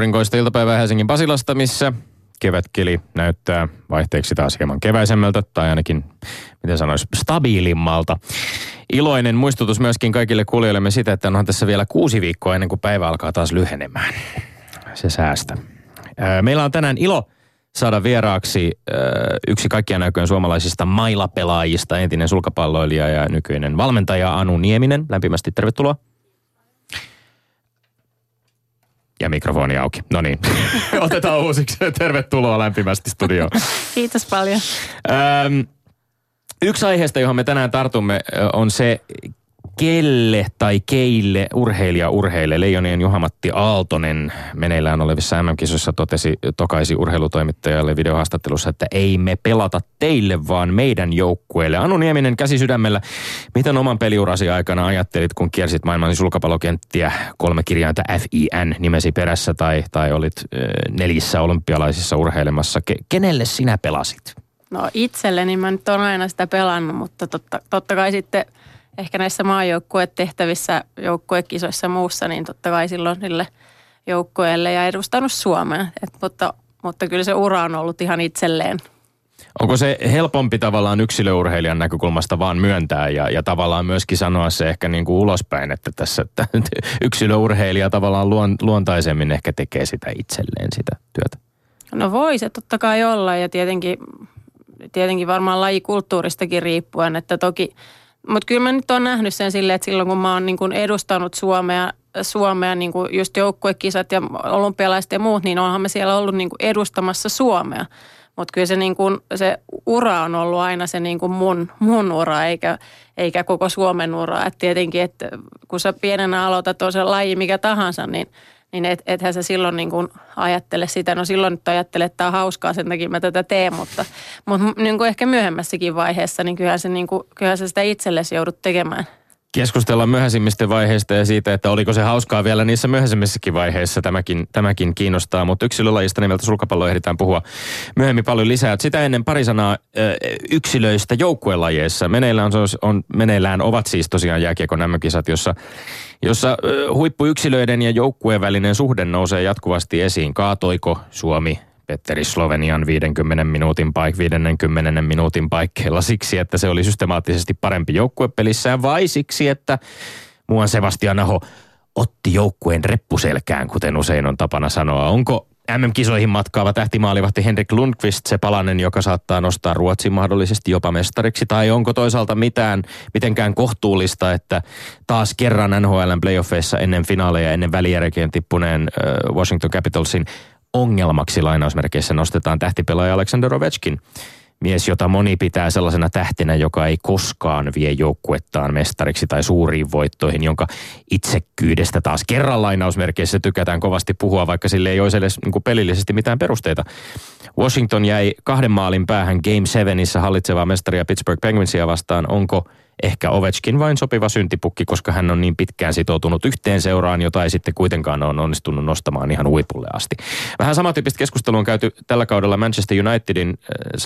Aurinkoista iltapäivää Helsingin Pasilasta, missä kevätkeli näyttää vaihteeksi taas hieman keväisemmältä, tai ainakin, miten sanoisi, stabiilimmalta. Iloinen muistutus myöskin kaikille kuulijoillemme sitä, että onhan tässä vielä kuusi viikkoa ennen kuin päivä alkaa taas lyhenemään. Se säästä. Meillä on tänään ilo saada vieraaksi yksi kaikkien näköön suomalaisista mailapelaajista, entinen sulkapalloilija ja nykyinen valmentaja Anu Nieminen. Lämpimästi tervetuloa. Ja mikrofoni auki. No niin, otetaan uusiksi. Tervetuloa lämpimästi studioon. Kiitos paljon. Öm, yksi aiheesta, johon me tänään tartumme, on se, kelle tai keille urheilija urheille. Leijonien Juhamatti Aaltonen meneillään olevissa MM-kisoissa totesi tokaisi urheilutoimittajalle videohaastattelussa, että ei me pelata teille, vaan meidän joukkueelle. Anu Nieminen käsi sydämellä. Miten oman peliurasi aikana ajattelit, kun kiersit maailman sulkapallokenttiä kolme kirjainta FIN nimesi perässä tai, tai olit äh, nelissä olympialaisissa urheilemassa? Ke, kenelle sinä pelasit? No itselleni mä nyt olen aina sitä pelannut, mutta totta, totta kai sitten – ehkä näissä maajoukkuetehtävissä, joukkuekisoissa ja muussa, niin totta kai silloin niille joukkueille ja edustanut Suomea. Et, mutta, mutta kyllä se ura on ollut ihan itselleen. Onko se helpompi tavallaan yksilöurheilijan näkökulmasta vaan myöntää ja, ja tavallaan myöskin sanoa se ehkä niin kuin ulospäin, että tässä että yksilöurheilija tavallaan luon, luontaisemmin ehkä tekee sitä itselleen sitä työtä? No voi se totta kai olla ja tietenkin, tietenkin varmaan lajikulttuuristakin riippuen, että toki – mutta kyllä mä nyt oon nähnyt sen silleen, että silloin kun mä oon niin kuin edustanut Suomea, Suomea niin kuin just joukkuekisat ja olympialaiset ja muut, niin onhan me siellä ollut niin kuin edustamassa Suomea. Mutta kyllä se, niin kun, se ura on ollut aina se niin kuin mun, mun ura, eikä, eikä koko Suomen ura. Et tietenkin, että kun sä pienenä aloitat on se laji mikä tahansa, niin – niin et, ethän sä silloin niin kuin ajattele sitä. No silloin nyt ajattele, että tämä on hauskaa, sen takia mä tätä teen, mutta, mutta niin kuin ehkä myöhemmässäkin vaiheessa, niin kyllähän, se niin kuin, kyllähän sä sitä itsellesi joudut tekemään. Keskustellaan myöhäisimmistä vaiheista ja siitä, että oliko se hauskaa vielä niissä myöhäisemmissäkin vaiheissa. Tämäkin, tämäkin kiinnostaa, mutta yksilölajista nimeltä sulkapallo ehditään puhua myöhemmin paljon lisää. Sitä ennen pari sanaa yksilöistä joukkuelajeissa. Meneillään, on, on, meneillään ovat siis tosiaan jääkiekon kisat jossa, jossa huippuyksilöiden ja joukkueen välinen suhde nousee jatkuvasti esiin. Kaatoiko Suomi Petteri Slovenian 50 minuutin paik, 50 minuutin paikkeilla siksi, että se oli systemaattisesti parempi joukkuepelissään vai siksi, että muuan Sebastian Aho otti joukkueen reppuselkään, kuten usein on tapana sanoa. Onko MM-kisoihin matkaava tähtimaalivahti Henrik Lundqvist se palanen, joka saattaa nostaa Ruotsin mahdollisesti jopa mestariksi? Tai onko toisaalta mitään, mitenkään kohtuullista, että taas kerran NHLn playoffeissa ennen finaaleja, ennen välijärkeen tippuneen Washington Capitalsin ongelmaksi lainausmerkeissä nostetaan tähtipelaaja Alexander Ovechkin. Mies, jota moni pitää sellaisena tähtenä, joka ei koskaan vie joukkuettaan mestariksi tai suuriin voittoihin, jonka itsekkyydestä taas kerran lainausmerkeissä tykätään kovasti puhua, vaikka sille ei olisi edes niin pelillisesti mitään perusteita. Washington jäi kahden maalin päähän Game 7 hallitsevaa mestaria Pittsburgh Penguinsia vastaan. Onko ehkä Ovechkin vain sopiva syntipukki, koska hän on niin pitkään sitoutunut yhteen seuraan, jota ei sitten kuitenkaan ole onnistunut nostamaan ihan huipulle asti. Vähän samantyyppistä keskustelua on käyty tällä kaudella Manchester Unitedin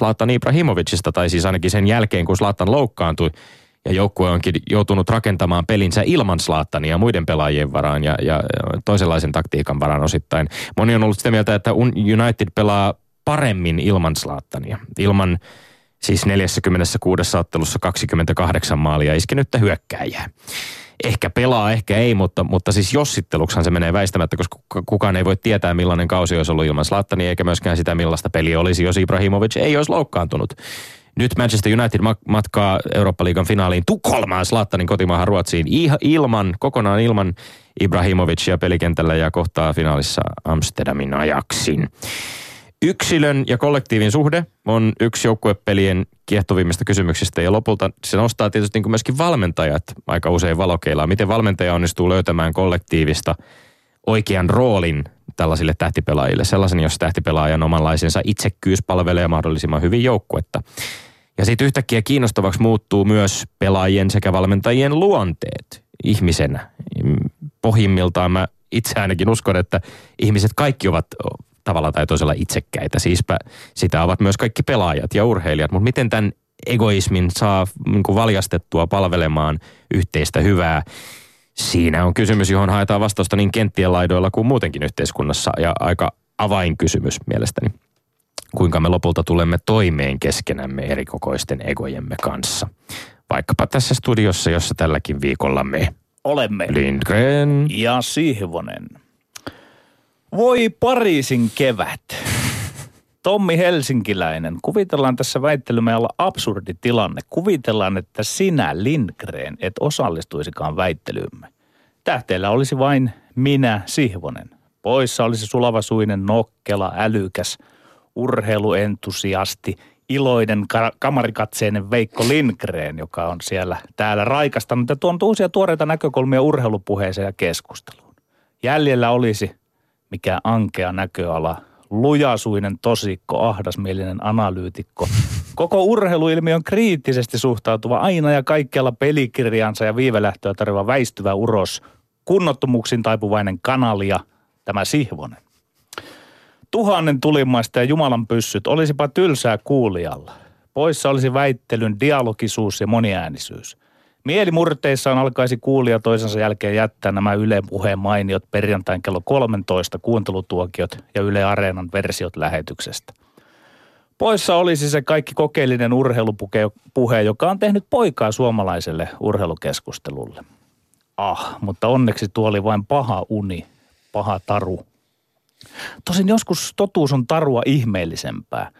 äh, Ibrahimovicista, tai siis ainakin sen jälkeen, kun Slatan loukkaantui. Ja joukkue onkin joutunut rakentamaan pelinsä ilman Slaattania ja muiden pelaajien varaan ja, ja toisenlaisen taktiikan varaan osittain. Moni on ollut sitä mieltä, että United pelaa paremmin ilman Slaattania. Ilman Siis 46 ottelussa 28 maalia iskenyttä hyökkääjää. Ehkä pelaa, ehkä ei, mutta, mutta siis jossitteluksahan se menee väistämättä, koska kukaan ei voi tietää millainen kausi olisi ollut ilman Slattania, eikä myöskään sitä millaista peliä olisi, jos Ibrahimovic ei olisi loukkaantunut. Nyt Manchester United matkaa Eurooppa-liigan finaaliin Tukholmaan Slattanin kotimaahan Ruotsiin ilman, kokonaan ilman Ibrahimovicia pelikentällä ja kohtaa finaalissa Amsterdamin ajaksin. Yksilön ja kollektiivin suhde on yksi joukkuepelien kiehtovimmista kysymyksistä ja lopulta se nostaa tietysti niin myöskin valmentajat aika usein valokeilaan. Miten valmentaja onnistuu löytämään kollektiivista oikean roolin tällaisille tähtipelaajille, sellaisen, jos tähtipelaajan omanlaisensa itsekkyys palvelee mahdollisimman hyvin joukkuetta. Ja sitten yhtäkkiä kiinnostavaksi muuttuu myös pelaajien sekä valmentajien luonteet ihmisenä. Pohjimmiltaan mä itse ainakin uskon, että ihmiset kaikki ovat tavalla tai toisella itsekkäitä. Siispä sitä ovat myös kaikki pelaajat ja urheilijat. Mutta miten tämän egoismin saa niin kuin valjastettua palvelemaan yhteistä hyvää? Siinä on kysymys, johon haetaan vastausta niin kenttien laidoilla kuin muutenkin yhteiskunnassa ja aika avainkysymys mielestäni. Kuinka me lopulta tulemme toimeen keskenämme erikokoisten egojemme kanssa. Vaikkapa tässä studiossa, jossa tälläkin viikolla me Olemme. Lindgren. Ja Sihvonen. Voi Pariisin kevät. Tommi Helsinkiläinen. Kuvitellaan tässä väittelymme alla absurdi tilanne. Kuvitellaan, että sinä, Lindgren, et osallistuisikaan väittelyymme. Tähteellä olisi vain minä, Sihvonen. Poissa olisi sulavasuinen, nokkela, älykäs, urheiluentusiasti, iloinen, ka- kamarikatseinen Veikko Lindgren, joka on siellä täällä raikastanut ja tuonut uusia tuoreita näkökulmia urheilupuheeseen ja keskusteluun. Jäljellä olisi mikä ankea näköala, lujasuinen tosikko, ahdasmielinen analyytikko, koko urheiluilmiön kriittisesti suhtautuva aina ja kaikkialla pelikirjansa ja viivelähtöä tarjoava väistyvä uros, kunnottomuuksiin taipuvainen kanalia, tämä Sihvonen. Tuhannen tulimaista ja Jumalan pyssyt, olisipa tylsää kuulijalla. Poissa olisi väittelyn dialogisuus ja moniäänisyys. Mielimurteissaan alkaisi kuulija toisensa jälkeen jättää nämä Yle puheen mainiot perjantain kello 13 kuuntelutuokiot ja Yle Areenan versiot lähetyksestä. Poissa olisi se kaikki kokeellinen urheilupuhe, joka on tehnyt poikaa suomalaiselle urheilukeskustelulle. Ah, mutta onneksi tuo oli vain paha uni, paha taru. Tosin joskus totuus on tarua ihmeellisempää.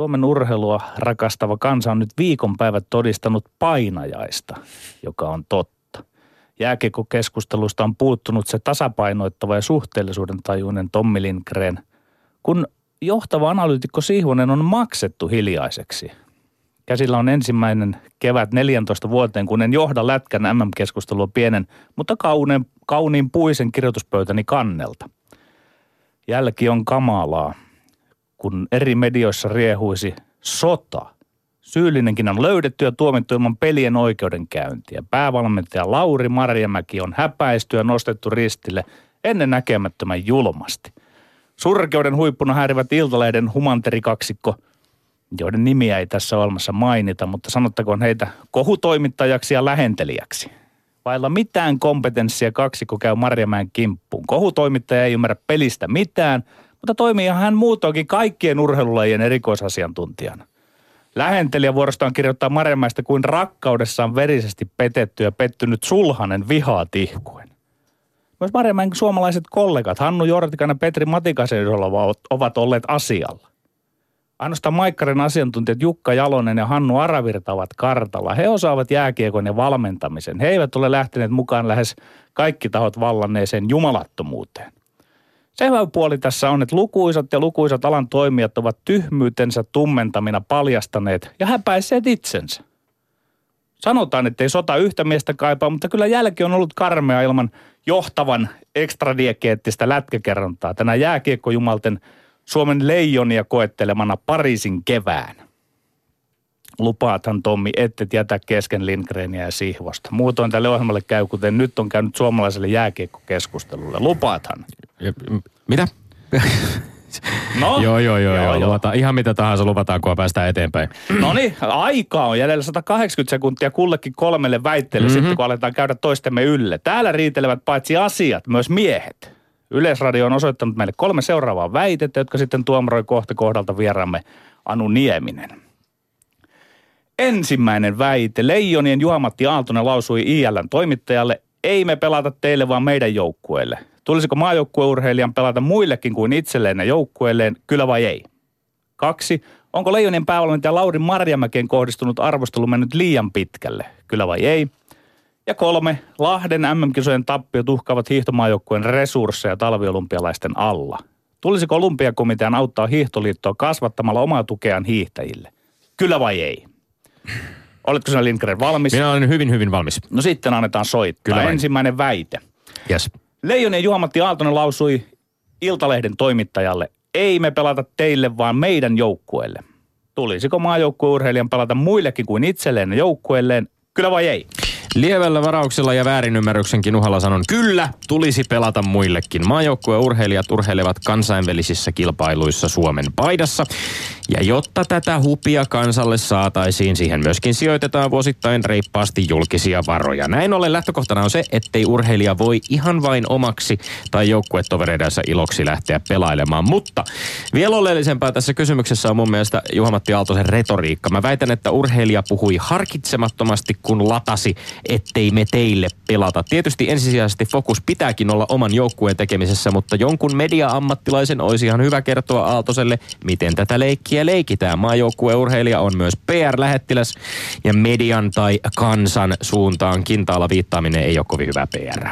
Suomen urheilua rakastava kansa on nyt viikonpäivät todistanut painajaista, joka on totta. Jääkiekokeskustelusta on puuttunut se tasapainoittava ja suhteellisuuden tajuinen Tommi Lindgren, kun johtava analyytikko Sihvonen on maksettu hiljaiseksi. Käsillä on ensimmäinen kevät 14 vuoteen, kun en johda Lätkän MM-keskustelua pienen, mutta kauniin puisen kirjoituspöytäni kannelta. Jälki on kamalaa, kun eri medioissa riehuisi sota. Syyllinenkin on löydetty ja tuomittu ilman pelien oikeudenkäyntiä. Päävalmentaja Lauri Marjamäki on häpäisty ja nostettu ristille ennen näkemättömän julmasti. Surkeuden huippuna häirivät Iltalehden humanterikaksikko, joiden nimiä ei tässä olemassa mainita, mutta sanottakoon heitä kohutoimittajaksi ja lähentelijäksi. Vailla mitään kompetenssia kaksikko käy Marjamäen kimppuun. Kohutoimittaja ei ymmärrä pelistä mitään, mutta toimii hän muutoinkin kaikkien urheilulajien erikoisasiantuntijana. Lähentelijä vuorostaan kirjoittaa Marjamäestä kuin rakkaudessaan verisesti petetty ja pettynyt sulhanen vihaa tihkuen. Myös Marjamäen suomalaiset kollegat Hannu Jortikainen ja Petri Matikasen ovat olleet asialla. Ainoastaan Maikkarin asiantuntijat Jukka Jalonen ja Hannu Aravirta ovat kartalla. He osaavat jääkiekon ja valmentamisen. He eivät ole lähteneet mukaan lähes kaikki tahot vallanneeseen jumalattomuuteen. Se hyvä puoli tässä on, että lukuisat ja lukuisat alan toimijat ovat tyhmyytensä tummentamina paljastaneet ja häpäisseet itsensä. Sanotaan, että ei sota yhtä miestä kaipaa, mutta kyllä jälki on ollut karmea ilman johtavan ekstradiekeettistä lätkäkerrontaa. Tänä jääkiekkojumalten Suomen leijonia koettelemana Pariisin kevään. Lupaathan Tommi, ette jätä kesken Lindgrenia ja Sihvosta. Muutoin tälle ohjelmalle käy, kuten nyt on käynyt suomalaiselle jääkiekkokeskustelulle. Lupaathan. Mitä? No, joo, joo, joo, joo, luvataan. Ihan mitä tahansa luvataan, kun päästään eteenpäin. No niin, aikaa on jäljellä 180 sekuntia kullekin kolmelle väittely mm-hmm. sitten, kun aletaan käydä toistemme ylle. Täällä riitelevät paitsi asiat, myös miehet. Yleisradio on osoittanut meille kolme seuraavaa väitettä, jotka sitten tuomaroi kohta kohdalta vieramme Anu Nieminen. Ensimmäinen väite. Leijonien Juha-Matti Aaltonen lausui ILN toimittajalle, ei me pelata teille vaan meidän joukkueelle. Tulisiko maajoukkueurheilijan pelata muillekin kuin itselleen ja joukkueelleen, kyllä vai ei? Kaksi. Onko Leijonien päävalmentaja Lauri Marjamäkeen kohdistunut arvostelu mennyt liian pitkälle, kyllä vai ei? Ja kolme. Lahden MM-kisojen tappiot uhkaavat hiihtomaajoukkueen resursseja talviolympialaisten alla. Tulisiko olympiakomitean auttaa hiihtoliittoa kasvattamalla omaa tukeaan hiihtäjille? Kyllä vai ei? Oletko sinä Lindgren valmis? Minä olen hyvin, hyvin valmis. No sitten annetaan soittaa. Kyllä Ensimmäinen väite. Yes. Leijonien Juha-Matti Aaltonen lausui Iltalehden toimittajalle, ei me pelata teille, vaan meidän joukkueelle. Tulisiko maajoukkueurheilijan pelata muillekin kuin itselleen ja joukkueelleen, kyllä vai ei? Lievällä varauksella ja väärinymmärryksenkin uhalla sanon, kyllä, tulisi pelata muillekin. Maajoukkueen urheilijat urheilevat kansainvälisissä kilpailuissa Suomen paidassa. Ja jotta tätä hupia kansalle saataisiin, siihen myöskin sijoitetaan vuosittain reippaasti julkisia varoja. Näin ollen lähtökohtana on se, ettei urheilija voi ihan vain omaksi tai joukkuetovereidensa iloksi lähteä pelailemaan. Mutta vielä oleellisempaa tässä kysymyksessä on mun mielestä Juha-Matti Aaltosen retoriikka. Mä väitän, että urheilija puhui harkitsemattomasti, kun latasi, ettei me teille pelata. Tietysti ensisijaisesti fokus pitääkin olla oman joukkueen tekemisessä, mutta jonkun media-ammattilaisen olisi ihan hyvä kertoa Aaltoselle, miten tätä leikkiä leikitään. Maajoukkueurheilija on myös PR-lähettiläs ja median tai kansan suuntaan kintaalla viittaaminen ei ole kovin hyvä PR.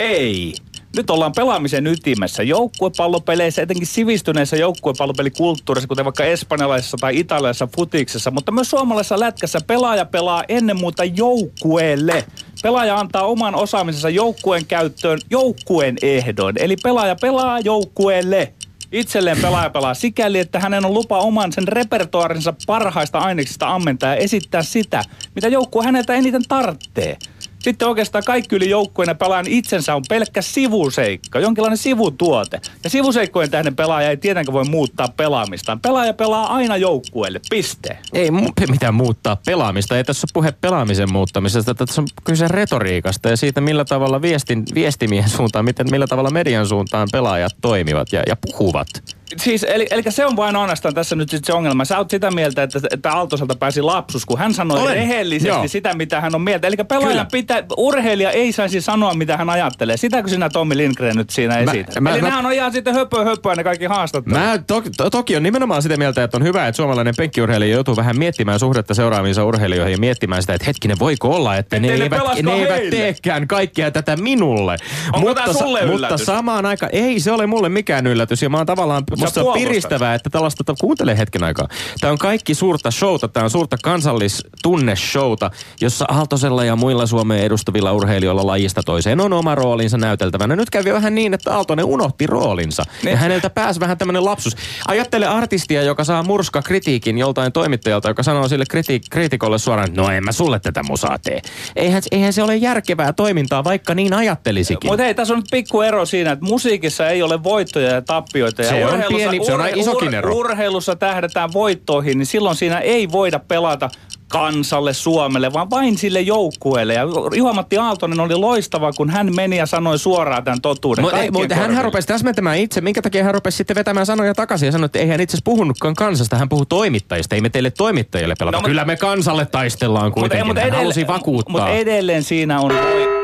Ei. Nyt ollaan pelaamisen ytimessä. Joukkuepallopeleissä, etenkin sivistyneissä joukkuepallopelikulttuurissa, kuten vaikka espanjalaisessa tai italialaisessa futiksessa, mutta myös suomalaisessa lätkässä pelaaja pelaa ennen muuta joukkueelle. Pelaaja antaa oman osaamisensa joukkueen käyttöön joukkueen ehdoin. Eli pelaaja pelaa joukkueelle. Itselleen pelaaja pelaa sikäli, että hänen on lupa oman sen repertoarinsa parhaista aineksista ammentaa ja esittää sitä, mitä joukkue häneltä eniten tarvitsee. Sitten oikeastaan kaikki yli joukkueena pelaajan itsensä on pelkkä sivuseikka, jonkinlainen sivutuote. Ja sivuseikkojen tähden pelaaja ei tietenkään voi muuttaa pelaamistaan. Pelaaja pelaa aina joukkueelle, piste. Ei mu- mitään muuttaa pelaamista. Ei tässä ole puhe pelaamisen muuttamisesta. Tässä on kyse retoriikasta ja siitä, millä tavalla viestin, viestimien suuntaan, miten, millä tavalla median suuntaan pelaajat toimivat ja, ja puhuvat. Siis, eli, eli se on vain ainoastaan tässä nyt sit se ongelma. Sä oot sitä mieltä, että, että Aaltoselta pääsi lapsus, kun hän sanoi Olen. rehellisesti Joo. sitä, mitä hän on mieltä. Eli pelaaja pitää, urheilija ei saisi sanoa, mitä hän ajattelee. Sitäkö sinä Tommi Lindgren nyt siinä esität? mä- eli mä- nehän on ihan sitten höpö höpöä ne kaikki haastattelut. Mä to, to, toki on nimenomaan sitä mieltä, että on hyvä, että suomalainen penkkiurheilija joutuu vähän miettimään suhdetta seuraaviinsa urheilijoihin ja miettimään sitä, että hetkinen, voiko olla, että ne ne eivät, ne eivät teekään kaikkea tätä minulle. Onko tää sulle sa- mutta yllätys? samaan aikaan, ei se ole mulle mikään yllätys ja mä oon tavallaan, musta on piristävää, että tällaista, to- kuuntele hetken aikaa. Tämä on kaikki suurta showta, tämä on suurta kansallistunne-showta, jossa Aaltosella ja muilla Suomeen edustavilla urheilijoilla lajista toiseen on oma roolinsa näyteltävänä. Nyt kävi vähän niin, että Aaltonen unohti roolinsa ja Niin. häneltä pääsi vähän tämmöinen lapsus. Ajattele artistia, joka saa murska kritiikin joltain toimittajalta, joka sanoo sille kriti- kriitikolle suoraan, no en mä sulle tätä musaa tee. Eihän, eihän se ole järkevää toimintaa, vaikka niin ajattelisikin. Mutta hei, tässä on pikku ero siinä, että musiikissa ei ole voittoja ja tappioita. Se ja on pieni- se on aika isokin ero. Urheilussa tähdätään voittoihin, niin silloin siinä ei voida pelata kansalle, Suomelle, vaan vain sille joukkueelle. Ja Juha-Matti Aaltonen oli loistava, kun hän meni ja sanoi suoraan tämän totuuden. Mutta mut hän rupesi täsmentämään itse. Minkä takia hän rupesi sitten vetämään sanoja takaisin ja sanoi, että ei hän itse asiassa puhunutkaan kansasta. Hän puhuu toimittajista. Ei me teille toimittajille pelata. No, mut- Kyllä me kansalle taistellaan kuitenkin. Mutta, hän halusi vakuuttaa. Mutta edelleen siinä on voi...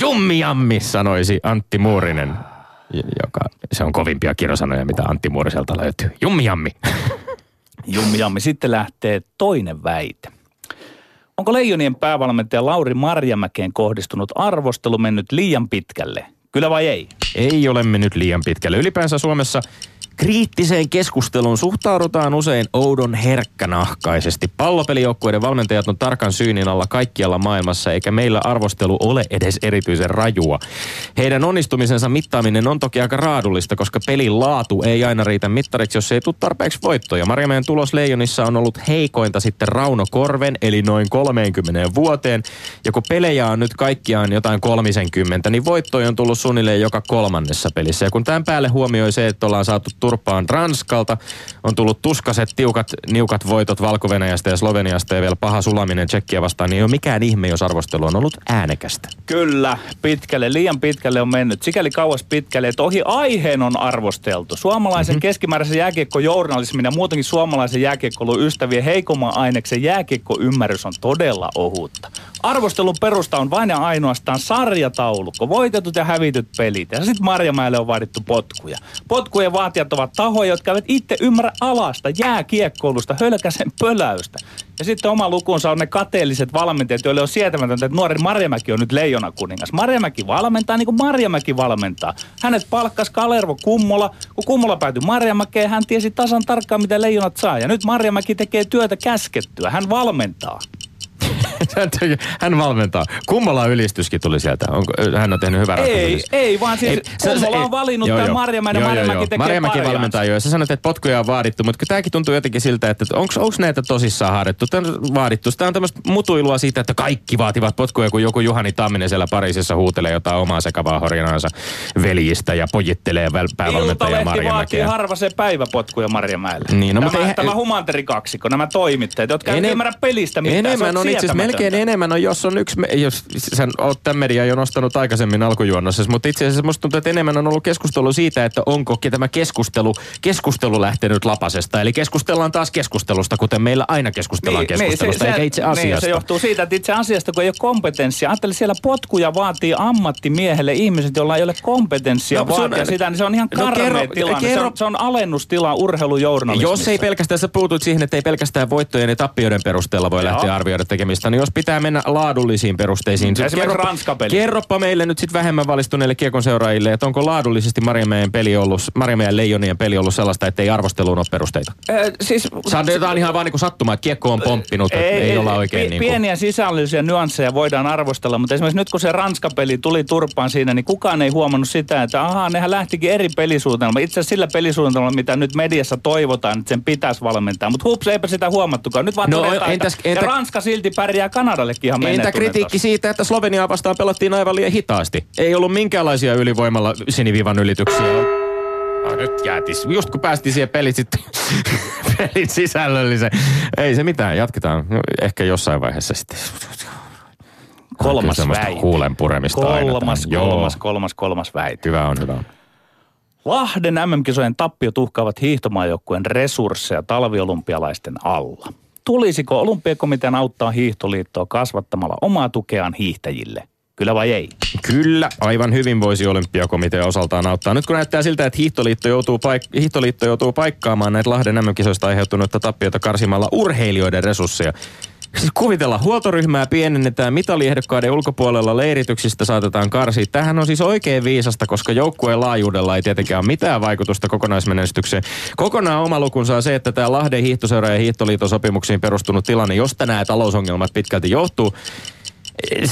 Jummijammi, sanoisi Antti Muurinen. Joka, se on kovimpia kirosanoja, mitä Antti Muuriselta löytyy. Jummijammi. Jummi Jammi. Sitten lähtee toinen väite. Onko Leijonien päävalmentaja Lauri Marjamäkeen kohdistunut arvostelu mennyt liian pitkälle? Kyllä vai ei? ei ole mennyt liian pitkälle. Ylipäänsä Suomessa kriittiseen keskusteluun suhtaudutaan usein oudon herkkänahkaisesti. Pallopelijoukkueiden valmentajat on tarkan syynin alla kaikkialla maailmassa, eikä meillä arvostelu ole edes erityisen rajua. Heidän onnistumisensa mittaaminen on toki aika raadullista, koska pelin laatu ei aina riitä mittariksi, jos ei tule tarpeeksi voittoja. Marjamäen tulos Leijonissa on ollut heikointa sitten Rauno Korven, eli noin 30 vuoteen. Ja kun pelejä on nyt kaikkiaan jotain 30, niin voittoja on tullut suunnilleen joka kolmannessa pelissä. Ja kun tämän päälle huomioi se, että ollaan saatu turpaan Ranskalta, on tullut tuskaset, tiukat, niukat voitot valko ja Sloveniasta ja vielä paha sulaminen Tsekkiä vastaan, niin ei ole mikään ihme, jos arvostelu on ollut äänekästä. Kyllä, pitkälle, liian pitkälle on mennyt. Sikäli kauas pitkälle, että ohi aiheen on arvosteltu. Suomalaisen mm-hmm. keskimääräisen jääkiekkojournalismin ja muutenkin suomalaisen jääkiekkoilun ystävien heikomman aineksen jääkiekkoymmärrys on todella ohutta. Arvostelun perusta on vain ja ainoastaan sarjataulukko, voitetut ja hävityt pelit. Ja sitten Marjamäelle on vaadittu potkuja. Potkujen vaatijat ovat tahoja, jotka eivät itse ymmärrä alasta, jääkiekkoilusta, hölkäsen pöläystä. Ja sitten oma lukunsa on ne kateelliset valmentajat, joille on sietämätöntä, että nuori Marjamäki on nyt leijona kuningas. Marjamäki valmentaa niin kuin Marjamäki valmentaa. Hänet palkkasi Kalervo Kummola. Kun Kummola päätyi Marjamäkeen, hän tiesi tasan tarkkaan, mitä leijonat saa. Ja nyt Marjamäki tekee työtä käskettyä. Hän valmentaa. Hän valmentaa. Kummalla ylistyskin tuli sieltä. Onko, hän on tehnyt hyvää Ei, ei, vaan siis Kummola on valinnut tämän Marjamäen ja Marjamäki tekee Marjamäki valmentaa jo. Ja sä sanoit, että potkuja on vaadittu, mutta tämäkin tuntuu jotenkin siltä, että onko näitä tosissaan haadettu? Tämä on vaadittu. Tämä on tämmöistä mutuilua siitä, että kaikki vaativat potkuja, kun joku Juhani Tamminen siellä Pariisissa huutelee jotain omaa sekavaa horjanaansa veljistä ja pojittelee päävalmentaja Marjamäkeä. vaatii harva se päiväpotkuja Marjamäelle. Niin, no, tämä, mutta ei, tämä humanteri kaksikko, nämä toimittajat, jotka eivät ymmärrä pelistä mitään. Enemmän on itse melkein enemmän on, jos on yksi, jos sen oot tämän median jo nostanut aikaisemmin alkujuonnossa, mutta itse asiassa musta tuntuu, että enemmän on ollut keskustelu siitä, että onko tämä keskustelu, keskustelu lähtenyt lapasesta. Eli keskustellaan taas keskustelusta, kuten meillä aina keskustellaan niin, niin keskustelusta, niin, se, eikä itse asiasta. Niin, se johtuu siitä, että itse asiasta, kun ei ole kompetenssia. Ajattelin, siellä potkuja vaatii ammattimiehelle ihmiset, joilla ei ole kompetenssia no, vaatia on, sitä, niin se on ihan no, kerro, tilanne. Kerro, se, on, se on alennustila urheilujournalismissa. Jos ei pelkästään, sä puutut siihen, että ei pelkästään voittojen ja tappioiden perusteella voi Joo. lähteä arvioida tekemistä, niin jos pitää mennä laadullisiin perusteisiin. Esimerkiksi kerropa, Ranskapeli. Kerropa meille nyt sitten vähemmän valistuneille kiekon seuraajille, että onko laadullisesti Marjamäen peli ollut, Marjamäen leijonien peli ollut sellaista, että ei arvosteluun ole perusteita? Äh, siis, Saadaan ihan vaan niin kuin sattumaa, että kiekko on pomppinut, ei, ei, ei olla oikein pi- niin kuin. Pieniä sisällöllisiä nyansseja voidaan arvostella, mutta esimerkiksi nyt kun se Ranskapeli tuli turpaan siinä, niin kukaan ei huomannut sitä, että ahaa, nehän lähtikin eri pelisuunnitelmalla. Itse asiassa sillä pelisuunnitelmalla, mitä nyt mediassa toivotaan, että sen pitäisi valmentaa. Mutta hups, eipä sitä huomattukaan. Nyt vaan no, entäs, entä, ja Ranska silti pärjää Kanadallekin ihan Entä kritiikki siitä, että Slovenia vastaan pelattiin aivan liian hitaasti? Ei ollut minkäänlaisia ylivoimalla siniviivan ylityksiä. No, nyt jäätis. Just kun päästiin siihen pelit sitten, pelin sisällöllisen. Ei se mitään, jatketaan. No, ehkä jossain vaiheessa sitten. Kolmas väite. Kuulen puremista kolmas, aina. Kolmas, kolmas, kolmas, kolmas väite. Hyvä on, hyvä on. Lahden MM-kisojen tappiot uhkaavat hiihtomaajoukkueen resursseja talviolympialaisten alla. Tulisiko olympiakomitean auttaa hiihtoliittoa kasvattamalla omaa tukeaan hiihtäjille? Kyllä vai ei? Kyllä, aivan hyvin voisi olympiakomitea osaltaan auttaa. Nyt kun näyttää siltä, että hiihtoliitto joutuu, paik- hiihtoliitto joutuu paikkaamaan näitä Lahden MM-kisoista aiheutunutta tappiota karsimalla urheilijoiden resursseja, kuvitella, huoltoryhmää pienennetään, mitaliehdokkaiden ulkopuolella leirityksistä saatetaan karsia. Tähän on siis oikein viisasta, koska joukkueen laajuudella ei tietenkään ole mitään vaikutusta kokonaismenestykseen. Kokonaan oma lukunsa on se, että tämä Lahden hiihtoseura ja hiihtoliiton sopimuksiin perustunut tilanne, josta nämä talousongelmat pitkälti johtuu,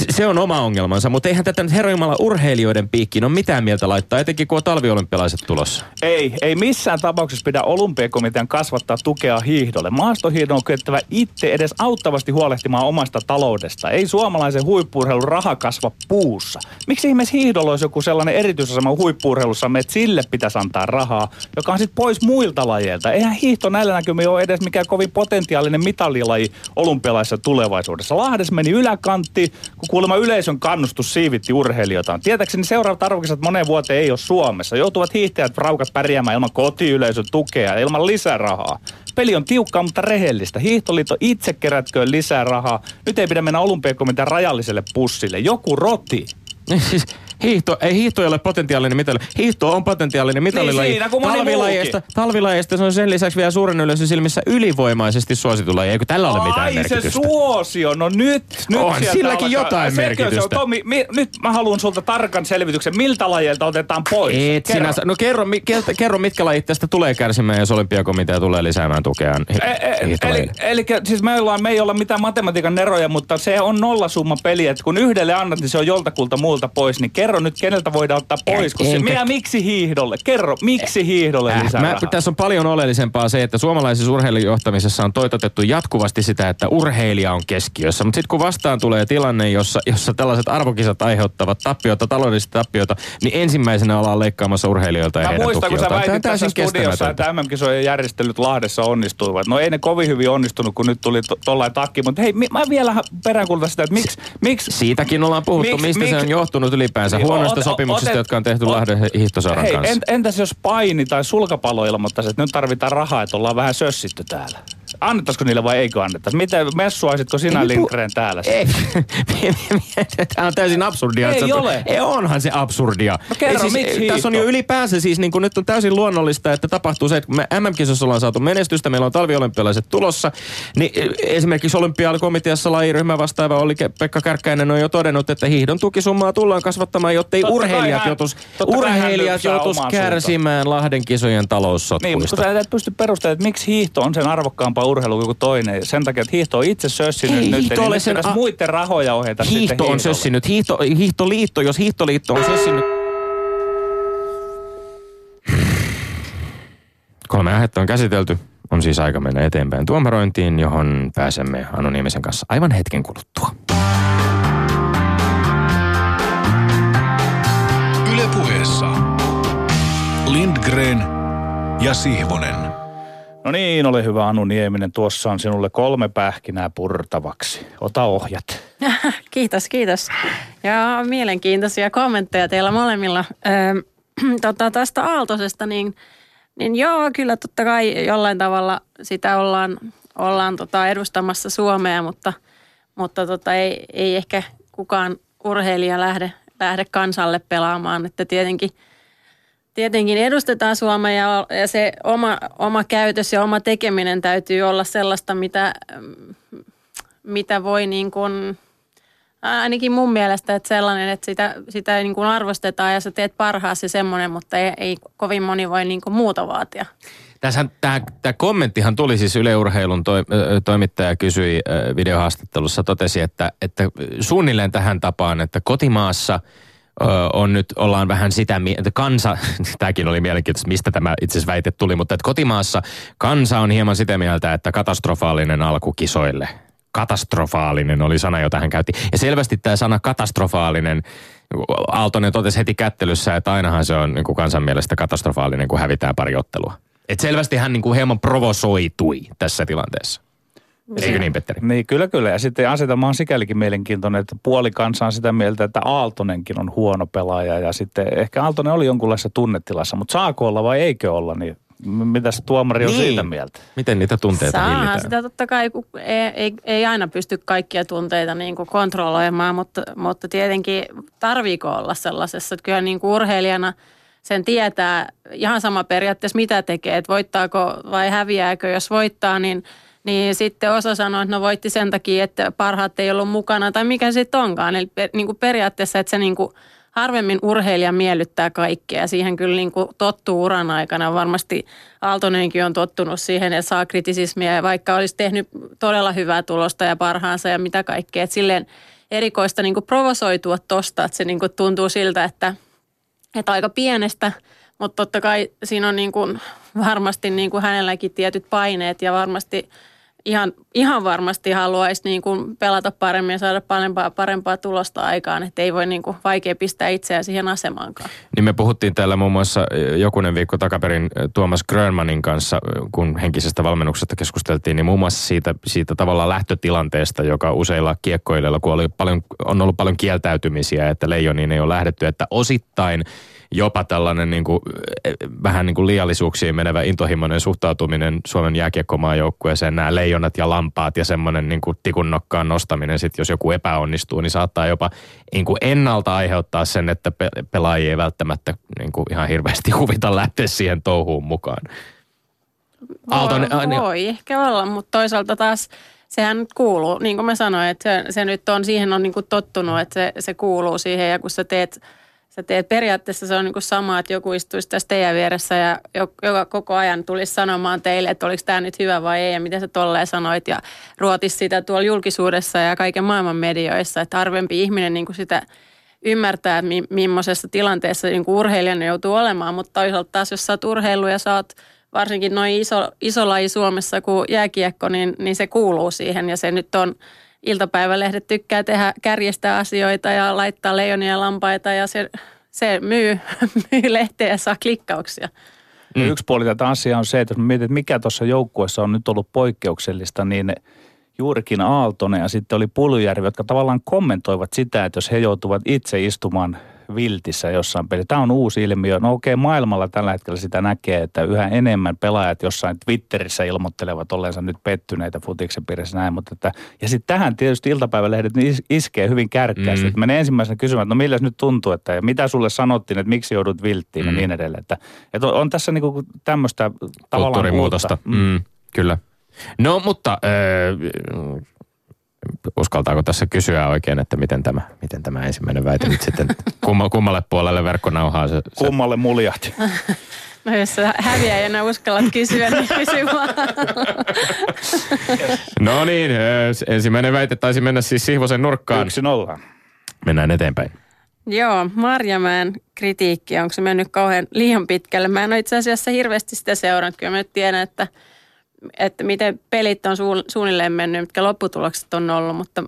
se on oma ongelmansa, mutta eihän tätä nyt herra urheilijoiden piikkiin ole mitään mieltä laittaa, etenkin kun on talviolympialaiset tulossa. Ei, ei missään tapauksessa pidä olympiakomitean kasvattaa tukea hiihdolle. Maastohiihdon on kyettävä itse edes auttavasti huolehtimaan omasta taloudesta. Ei suomalaisen huippurheilun raha kasva puussa. Miksi ihmeessä hiihdolla olisi joku sellainen erityisasema huippurheilussa, että sille pitäisi antaa rahaa, joka on sitten pois muilta lajeilta. Eihän hiihto näillä näkymin ole edes mikään kovin potentiaalinen mitalilaji olympialaisessa tulevaisuudessa. Lahdes meni yläkantti, kun kuulemma yleisön kannustus siivitti urheilijoitaan. Tietääkseni seuraavat arvokisat moneen vuoteen ei ole Suomessa. Joutuvat hiihtäjät raukat pärjäämään ilman kotiyleisön tukea ja ilman lisärahaa. Peli on tiukkaa, mutta rehellistä. Hiihtoliitto itse kerätköön lisää rahaa. Nyt ei pidä mennä olympiakomitean rajalliselle pussille. Joku roti. Hiihto, ei hiihto ei ole potentiaalinen mitali. Hiihto on potentiaalinen mitalilaji. Niin siinä, talvilajeista, talvilajeista se on sen lisäksi vielä suuren yleisön silmissä ylivoimaisesti suosittu laji. Eikö tällä ole mitään Ai, merkitystä? se suosio. No nyt, nyt on silläkin jotain se, merkitystä. Se Tomi, mi, nyt mä haluan sulta tarkan selvityksen. Miltä lajeilta otetaan pois? Et kerro. Sinä, no kerro, mi, kerro, mitkä lajit tästä tulee kärsimään, jos olympiakomitea tulee lisäämään tukeaan e, e, eli, eli, siis me, ollaan, me ei olla mitään matematiikan neroja, mutta se on nollasumma peli, että kun yhdelle annat, niin se on joltakulta muulta pois. Niin kerro nyt, keneltä voidaan ottaa pois. Kun se, minä, miksi hiihdolle? Kerro, miksi hiihdolle äh, lisää mä, Tässä on paljon oleellisempaa se, että suomalaisessa urheilijohtamisessa on toitotettu jatkuvasti sitä, että urheilija on keskiössä. Mutta sitten kun vastaan tulee tilanne, jossa, jossa tällaiset arvokisat aiheuttavat tappiota, taloudellista tappiota, niin ensimmäisenä ollaan leikkaamassa urheilijoilta ja mä heidän muistan, kun sä väitit tässä studiossa, että MM-kisojen järjestelyt Lahdessa onnistuivat. No ei ne kovin hyvin onnistunut, kun nyt tuli tollain takki. Mutta hei, mä vielä peräänkuulutan sitä, että miksi... miksi Siitäkin ollaan puhuttu, miksi, mistä miksi, se on johtunut ylipäänsä. Niin, Huonoista sopimuksista, otet, jotka on tehty Lahden hiihtosauran hei, kanssa. Entäs jos paini tai sulkapallo ilmoittaisi, että nyt tarvitaan rahaa, että ollaan vähän sössitty täällä? Annettaisiko niille vai eikö annettaisi? Miten messuaisitko sinä ei, Lindgren täällä? Ei, tämä on täysin absurdia. Ei ole. Ei, onhan se absurdia. No kerro, ei, siis, miksi Tässä on jo ylipäänsä siis, niin kuin nyt on täysin luonnollista, että tapahtuu se, että kun me MM-kisossa ollaan saatu menestystä, meillä on talviolympialaiset tulossa, niin e, esimerkiksi olympiakomiteassa lajiryhmä vastaava oli Pekka Kärkkäinen on jo todennut, että hiihdon tukisummaa tullaan kasvattamaan, jottei totta urheilijat joutus, urheilijat joutus kärsimään Lahden kisojen taloussotkuista. Niin, mutta sä et pysty perustelemaan, että miksi hiihto on sen arvokkaampaa urheilu kuin toinen. Sen takia, että hiihto on itse sössinyt Ei nyt, hiihto niin sen a- muiden rahoja ohjata sitten Hiihto on sössinyt. Hiihto, hiihtoliitto, jos hiihtoliitto on sössinyt... Kolme aihetta on käsitelty. On siis aika mennä eteenpäin tuomarointiin, johon pääsemme Anonymisen kanssa aivan hetken kuluttua. Ylepuheessa Lindgren ja Sihvonen. No niin, ole hyvä Anu Nieminen. Tuossa on sinulle kolme pähkinää purtavaksi. Ota ohjat. Kiitos, kiitos. Ja mielenkiintoisia kommentteja teillä molemmilla. Öö, tota, tästä Aaltosesta, niin, niin joo, kyllä totta kai jollain tavalla sitä ollaan, ollaan tota edustamassa Suomea, mutta, mutta tota, ei, ei ehkä kukaan urheilija lähde, lähde kansalle pelaamaan. Että tietenkin, tietenkin edustetaan Suomea ja, ja se oma, oma käytös ja oma tekeminen täytyy olla sellaista, mitä, mitä voi niin kuin, ainakin mun mielestä, että sellainen, että sitä, sitä niin kuin arvostetaan ja sä teet parhaasi semmoinen, mutta ei, ei kovin moni voi niin kuin muuta vaatia. Tässä tämä, tämä kommenttihan tuli siis Yleurheilun toi, ö, toimittaja kysyi videohaastattelussa, totesi, että, että suunnilleen tähän tapaan, että kotimaassa on nyt, ollaan vähän sitä, että kansa, tämäkin oli mielenkiintoista, mistä tämä itse asiassa väite tuli, mutta että kotimaassa kansa on hieman sitä mieltä, että katastrofaalinen alku kisoille. Katastrofaalinen oli sana, jota hän käytti. Ja selvästi tämä sana katastrofaalinen, Aaltonen totesi heti kättelyssä, että ainahan se on niin kuin kansan mielestä katastrofaalinen, kun hävitään pari ottelua. Et selvästi hän niin kuin hieman provosoitui tässä tilanteessa. Eikö niin, Petteri? Niin, kyllä, kyllä. Ja sitten asetelma on sikälikin mielenkiintoinen, että puoli kansa on sitä mieltä, että Aaltonenkin on huono pelaaja. Ja sitten ehkä Aaltonen oli jonkunlaisessa tunnetilassa, mutta saako olla vai eikö olla, niin mitä se tuomari on Niin. siitä mieltä? Miten niitä tunteita Saahan hillitään? sitä totta kai, kun ei, ei, ei aina pysty kaikkia tunteita niin kuin kontrolloimaan, mutta, mutta tietenkin tarviiko olla sellaisessa, että kyllä niin kuin urheilijana sen tietää ihan sama periaatteessa mitä tekee, että voittaako vai häviääkö. Jos voittaa, niin, niin sitten osa sanoo, että no voitti sen takia, että parhaat ei ollut mukana tai mikä sitten onkaan. Eli per, niin kuin periaatteessa, että se niin kuin harvemmin urheilija miellyttää kaikkea siihen kyllä niin kuin tottuu uran aikana. Varmasti Aaltonenkin on tottunut siihen, että saa kritisismiä ja vaikka olisi tehnyt todella hyvää tulosta ja parhaansa ja mitä kaikkea. Että silleen erikoista niin kuin provosoitua tosta, että se niin kuin tuntuu siltä, että, että aika pienestä, mutta totta kai siinä on niin kuin varmasti niin kuin hänelläkin tietyt paineet ja varmasti ihan, ihan varmasti haluaisi niin kuin pelata paremmin ja saada parempaa, parempaa tulosta aikaan, että ei voi niin kuin vaikea pistää itseään siihen asemaankaan. Niin me puhuttiin täällä muun muassa eh, jokunen viikko takaperin eh, Tuomas Grönmanin kanssa, eh, kun henkisestä valmennuksesta keskusteltiin, niin muun muassa siitä, siitä tavallaan lähtötilanteesta, joka useilla kiekkoilijoilla, kun oli paljon, on ollut paljon kieltäytymisiä, että leijoniin ei ole lähdetty, että osittain jopa tällainen niin kuin, eh, vähän niin kuin liiallisuuksiin menevä intohimoinen suhtautuminen Suomen jääkiekkomaajoukkueeseen, nämä leijonat ja lampaat ja semmoinen niin kuin tikun nokkaan nostaminen, sit jos joku epäonnistuu, niin saattaa jopa niin kuin ennalta aiheuttaa sen, että pe- pelaajia ei välttämättä niin kuin ihan hirveästi huvita lähteä siihen touhuun mukaan. Aaltonen- voi, niin- voi ehkä olla, mutta toisaalta taas sehän nyt kuuluu, niin kuin mä sanoin, että se, se nyt on, siihen on niin kuin tottunut, että se, se kuuluu siihen ja kun sä teet, sä teet periaatteessa se on niin kuin sama, että joku istuisi tässä teidän vieressä ja jo- joka koko ajan tulisi sanomaan teille, että oliko tämä nyt hyvä vai ei ja miten sä tolleen sanoit ja ruotis sitä tuolla julkisuudessa ja kaiken maailman medioissa, että harvempi ihminen niin kuin sitä ymmärtää, mi- millaisessa tilanteessa niin urheilijana joutuu olemaan, mutta toisaalta taas jos sä oot urheilu ja sä oot varsinkin noin iso, iso laji Suomessa kuin jääkiekko, niin, niin se kuuluu siihen ja se nyt on iltapäivälehdet tykkää tehdä, kärjestää asioita ja laittaa leijonia ja lampaita ja se, se myy, myy lehteä ja saa klikkauksia. Mm. Yksi puoli tätä asiaa on se, että jos että mikä tuossa joukkueessa on nyt ollut poikkeuksellista, niin juurikin Aaltonen ja sitten oli Puljujärvi, jotka tavallaan kommentoivat sitä, että jos he joutuvat itse istumaan viltissä jossain pelissä. Tämä on uusi ilmiö. No okei, maailmalla tällä hetkellä sitä näkee, että yhä enemmän pelaajat jossain Twitterissä ilmoittelevat olleensa nyt pettyneitä futiksen piirissä näin. Mutta että, ja sitten tähän tietysti iltapäivälehdet niin is- iskee hyvin kärkkäästi. Mm. Mm. Menee ensimmäisenä kysymään, että no milläs nyt tuntuu, että ja mitä sulle sanottiin, että miksi joudut vilttiin mm. Mm. ja niin edelleen. Että, että on, on tässä niinku tämmöistä tavallaan Kulttuurimuutosta. uutta. Mm, kyllä. No mutta öö, uskaltaako tässä kysyä oikein, että miten tämä, miten tämä ensimmäinen väite nyt sitten kumma, kummalle puolelle verkkonauhaa se, se Kummalle muljat? No jos sä häviäjänä uskallat kysyä, niin kysy vaan. No niin, ensimmäinen väite taisi mennä siis Sihvosen nurkkaan. Yksi nolla. Mennään eteenpäin. Joo, Marjamäen kritiikki, onko se mennyt kauhean liian pitkälle? Mä en ole itse asiassa hirveästi sitä seurannut. Kyllä mä nyt tiedän, että, että miten pelit on suun- suunnilleen mennyt, mitkä lopputulokset on ollut, mutta,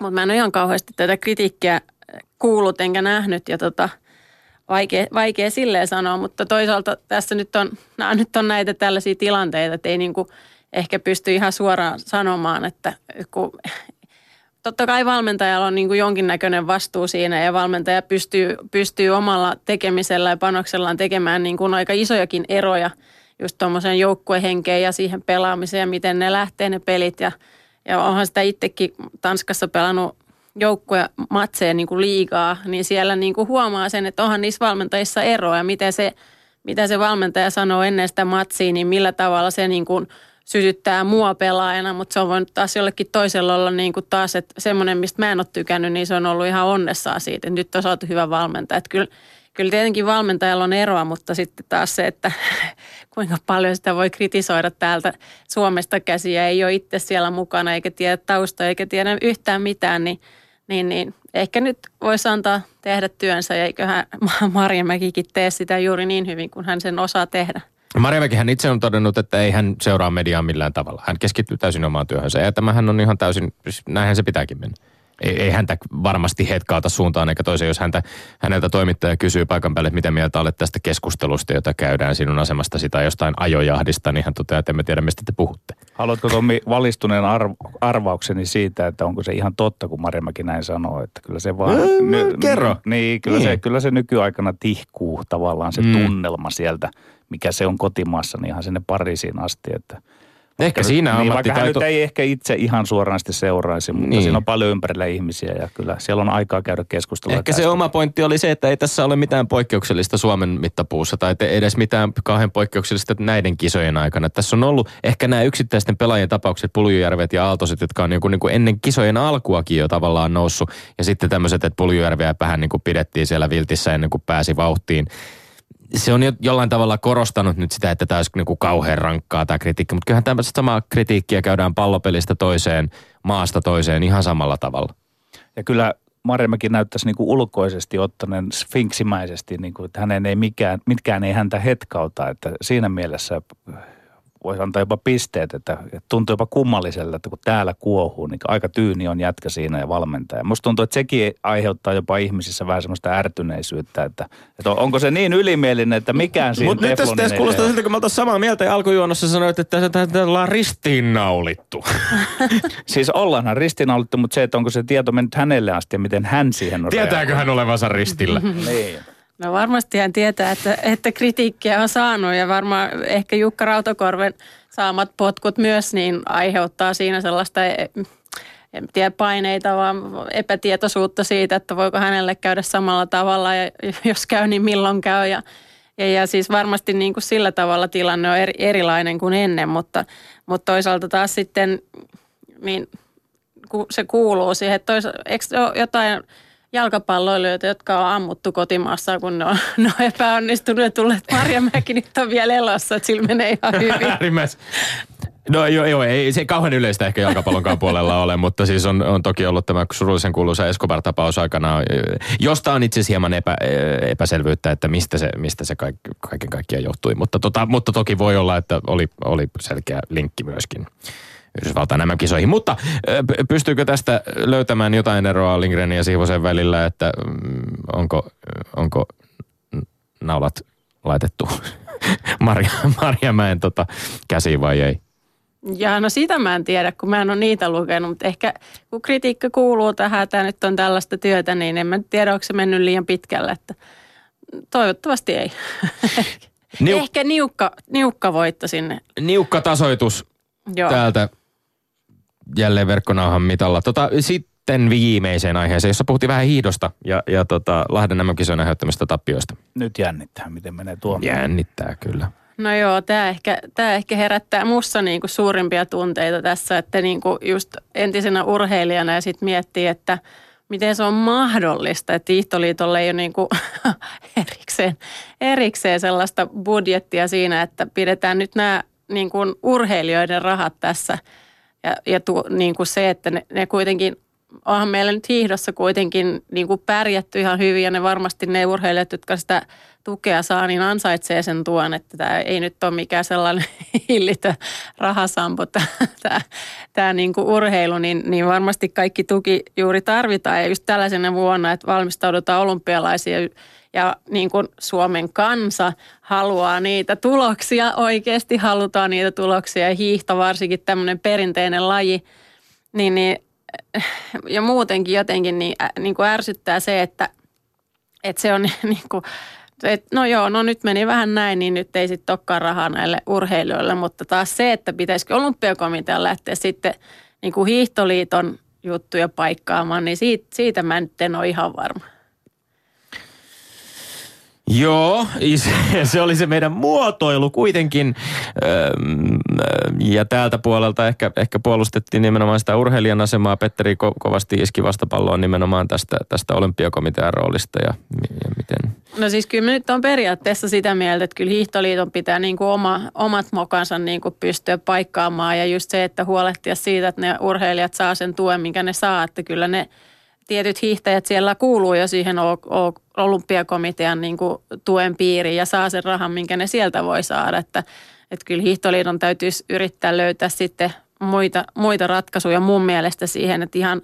mutta mä en ole ihan kauheasti tätä kritiikkiä kuullut enkä nähnyt ja tota, vaikea, vaikea silleen sanoa, mutta toisaalta tässä nyt on, nämä nyt on näitä tällaisia tilanteita, että ei niinku ehkä pysty ihan suoraan sanomaan, että kun totta kai valmentajalla on niin kuin jonkinnäköinen vastuu siinä ja valmentaja pystyy, pystyy omalla tekemisellä ja panoksellaan tekemään niin kuin aika isojakin eroja just tuommoisen joukkuehenkeen ja siihen pelaamiseen ja miten ne lähtee ne pelit. Ja, ja onhan sitä itsekin Tanskassa pelannut joukkuematseja niin kuin liigaa, niin siellä niin kuin huomaa sen, että onhan niissä valmentajissa eroa ja miten se, mitä se valmentaja sanoo ennen sitä matsia, niin millä tavalla se niin kuin sytyttää mua pelaajana, mutta se on voinut taas jollekin toisella olla niin kuin taas, että semmoinen, mistä mä en ole tykännyt, niin se on ollut ihan onnessaan siitä, että nyt on saatu hyvä valmentaja. Että kyllä, kyllä tietenkin valmentajalla on eroa, mutta sitten taas se, että kuinka paljon sitä voi kritisoida täältä Suomesta käsiä, ei ole itse siellä mukana eikä tiedä tausta eikä tiedä yhtään mitään, niin, niin, niin ehkä nyt voisi antaa tehdä työnsä ja eiköhän Marjamäkikin tee sitä juuri niin hyvin kuin hän sen osaa tehdä. Marjamäkihän itse on todennut, että ei hän seuraa mediaa millään tavalla. Hän keskittyy täysin omaan työhönsä ja tämähän on ihan täysin, siis näinhän se pitääkin mennä. Ei, ei häntä varmasti hetkauta suuntaan eikä toiseen, jos häntä, häneltä toimittaja kysyy paikan päälle, että mitä mieltä olet tästä keskustelusta, jota käydään sinun asemastasi tai jostain ajojahdista, niin hän toteaa, että emme tiedä, mistä te puhutte. Haluatko Tommi valistuneen arv- arvaukseni siitä, että onko se ihan totta, kun Marjamäki näin sanoo, että kyllä se vaan... Öö, kerro. Niin, kyllä, Niin. Se, kyllä se nykyaikana tihkuu tavallaan se Mm. tunnelma sieltä, mikä se on kotimaassa, niin ihan sinne Pariisiin asti, että... Ehkä siinä niin, vaikka hän nyt ei ehkä itse ihan suoraan sitten seuraisi, mutta Niin. niin. siinä on paljon ympärillä ihmisiä ja kyllä siellä on aikaa käydä keskustelua. Ehkä se oma pointti oli se, että ei tässä ole mitään poikkeuksellista Suomen mittapuussa tai edes mitään kauhean poikkeuksellista näiden kisojen aikana. Tässä on ollut ehkä nämä yksittäisten pelaajien tapaukset, Puljujärvet ja Aaltoset, jotka on niin kuin, niin kuin ennen kisojen alkuakin jo tavallaan noussut. Ja sitten tämmöiset, että Puljujärveä vähän niin kuin pidettiin siellä viltissä ennen kuin pääsi vauhtiin. Se on jo jollain tavalla korostanut nyt sitä, että tämä olisi niin kuin kauhean rankkaa tämä kritiikki, mutta kyllähän tämmöistä samaa kritiikkiä käydään pallopelistä toiseen, maasta toiseen ihan samalla tavalla. Ja kyllä Marjamäki näyttäisi niin kuin ulkoisesti ottaneen sfinksimäisesti, niin kuin, että hänen ei mikään, mitkään ei häntä hetkauta. Että siinä mielessä voisi antaa jopa pisteet, että, että tuntuu jopa kummalliselle, että kun täällä kuohuu, niin aika tyyni on jätkä siinä ja valmentaja. Musta tuntuu, että sekin aiheuttaa jopa ihmisissä vähän semmoista ärtyneisyyttä, että, että onko se niin ylimielinen, että mikään siinä Mutta nyt tässä, kuulostaa siltä, kun oltaisiin samaa mieltä ja alkujuonnossa sanoit, että tässä ollaan ristiinnaulittu. Siis ollaanhan ristiinnaulittu, mutta se, että onko se tieto mennyt hänelle asti ja miten hän siihen on Tietääkö hän olevansa ristillä? Niin. No varmasti hän tietää, että, että kritiikkiä on saanut ja varmaan ehkä Jukka Rautakorven saamat potkut myös niin aiheuttaa siinä sellaista e- en tiedä paineita, vaan epätietoisuutta siitä, että voiko hänelle käydä samalla tavalla ja jos käy, niin milloin käy. Ja, ja, ja siis varmasti niin kuin sillä tavalla tilanne on eri, erilainen kuin ennen, mutta, mutta toisaalta taas sitten niin se kuuluu siihen, että toisa- eikö ole jotain jalkapalloilijoita, jotka on ammuttu kotimaassa, kun ne on, ne on epäonnistunut ja tulleet Marjamäki nyt on vielä elossa, että sillä menee ihan hyvin. Äärimmäis. No joo, joo, ei se kauhean yleistä ehkä jalkapallonkaan puolella ole, mutta siis on, on toki ollut tämä surullisen kuuluisa Escobar-tapaus aikana, josta on itse asiassa hieman epä, epäselvyyttä, että mistä se, mistä se kaik, kaiken kaikkiaan johtui. Mutta, tota, mutta toki voi olla, että oli, oli selkeä linkki myöskin Yhdysvaltain nämä kisoihin. Mutta pystyykö tästä löytämään jotain eroa Lindgrenin ja Siivosen välillä, että mm, onko, onko naulat laitettu Marja, Marjamäen tota, käsiin vai ei? Ja no sitä mä en tiedä, kun mä en ole niitä lukenut, mutta ehkä kun kritiikka kuuluu tähän, että nyt on tällaista työtä, niin en mä tiedä, onko se mennyt liian pitkälle, että toivottavasti ei. Niu- Ehkä niukka, niukka voitto sinne. Niukka tasoitus Joo. täältä jälleen verkkonauhan mitalla. Tota, sitten viimeiseen aiheeseen, jossa puhuttiin vähän hiidosta ja, ja tota, Lahden nämä kisojen aiheuttamista tappioista. Nyt jännittää, miten menee tuon. Jännittää kyllä. No joo, tämä ehkä, tää ehkä herättää mussa niinku suurimpia tunteita tässä, että niinku just entisenä urheilijana ja sitten miettii, että miten se on mahdollista, että Hiihtoliitolle ei ole niinku erikseen, erikseen sellaista budjettia siinä, että pidetään nyt nämä niinku urheilijoiden rahat tässä, Ja, ja tu, niin kuin se, että ne, ne kuitenkin, onhan meillä nyt hiihdossa kuitenkin niin kuin pärjätty ihan hyvin ja ne varmasti ne urheilijat, jotka sitä tukea saa, niin ansaitsee sen tuon, että tämä ei nyt ole mikään sellainen hillitö rahasampo tämä, tämä, tämä niin kuin urheilu, niin, niin varmasti kaikki tuki juuri tarvitaan. Ja just tällaisena vuonna, että valmistaudutaan olympialaisia ja niin kuin Suomen kansa haluaa niitä tuloksia, oikeasti halutaan niitä tuloksia ja hiihto varsinkin tämmöinen perinteinen laji, niin, niin ja muutenkin jotenkin niin, niin kuin ärsyttää se, että, että se on niin kuin, et, no joo, no nyt meni vähän näin, niin nyt ei sitten olekaan rahaa näille urheilijoille, mutta taas se, että pitäisikö olympiakomitean lähteä sitten niin kuin hiihtoliiton juttuja paikkaamaan, niin siitä, siitä mä nyt en ole ihan varma. Joo, se oli se meidän muotoilu kuitenkin. Ja täältä puolelta ehkä, ehkä puolustettiin nimenomaan sitä urheilijan asemaa. Petteri ko- kovasti iski vastapalloon nimenomaan tästä, tästä olympiakomitean roolista ja, ja miten. No siis kyllä nyt on periaatteessa sitä mieltä, että kyllä Hiihtoliiton pitää niin kuin oma, omat mokansa niin kuin pystyä paikkaamaan. Ja just se, että huolehtia siitä, että ne urheilijat saa sen tuen, minkä ne saa. Että kyllä ne tietyt hiihtäjät siellä kuuluu jo siihen olympiakomitean niin kuin tuen piiriin ja saa sen rahan, minkä ne sieltä voi saada. Että, että kyllä Hiihtoliiton täytyisi yrittää löytää sitten muita, muita ratkaisuja mun mielestä siihen, että ihan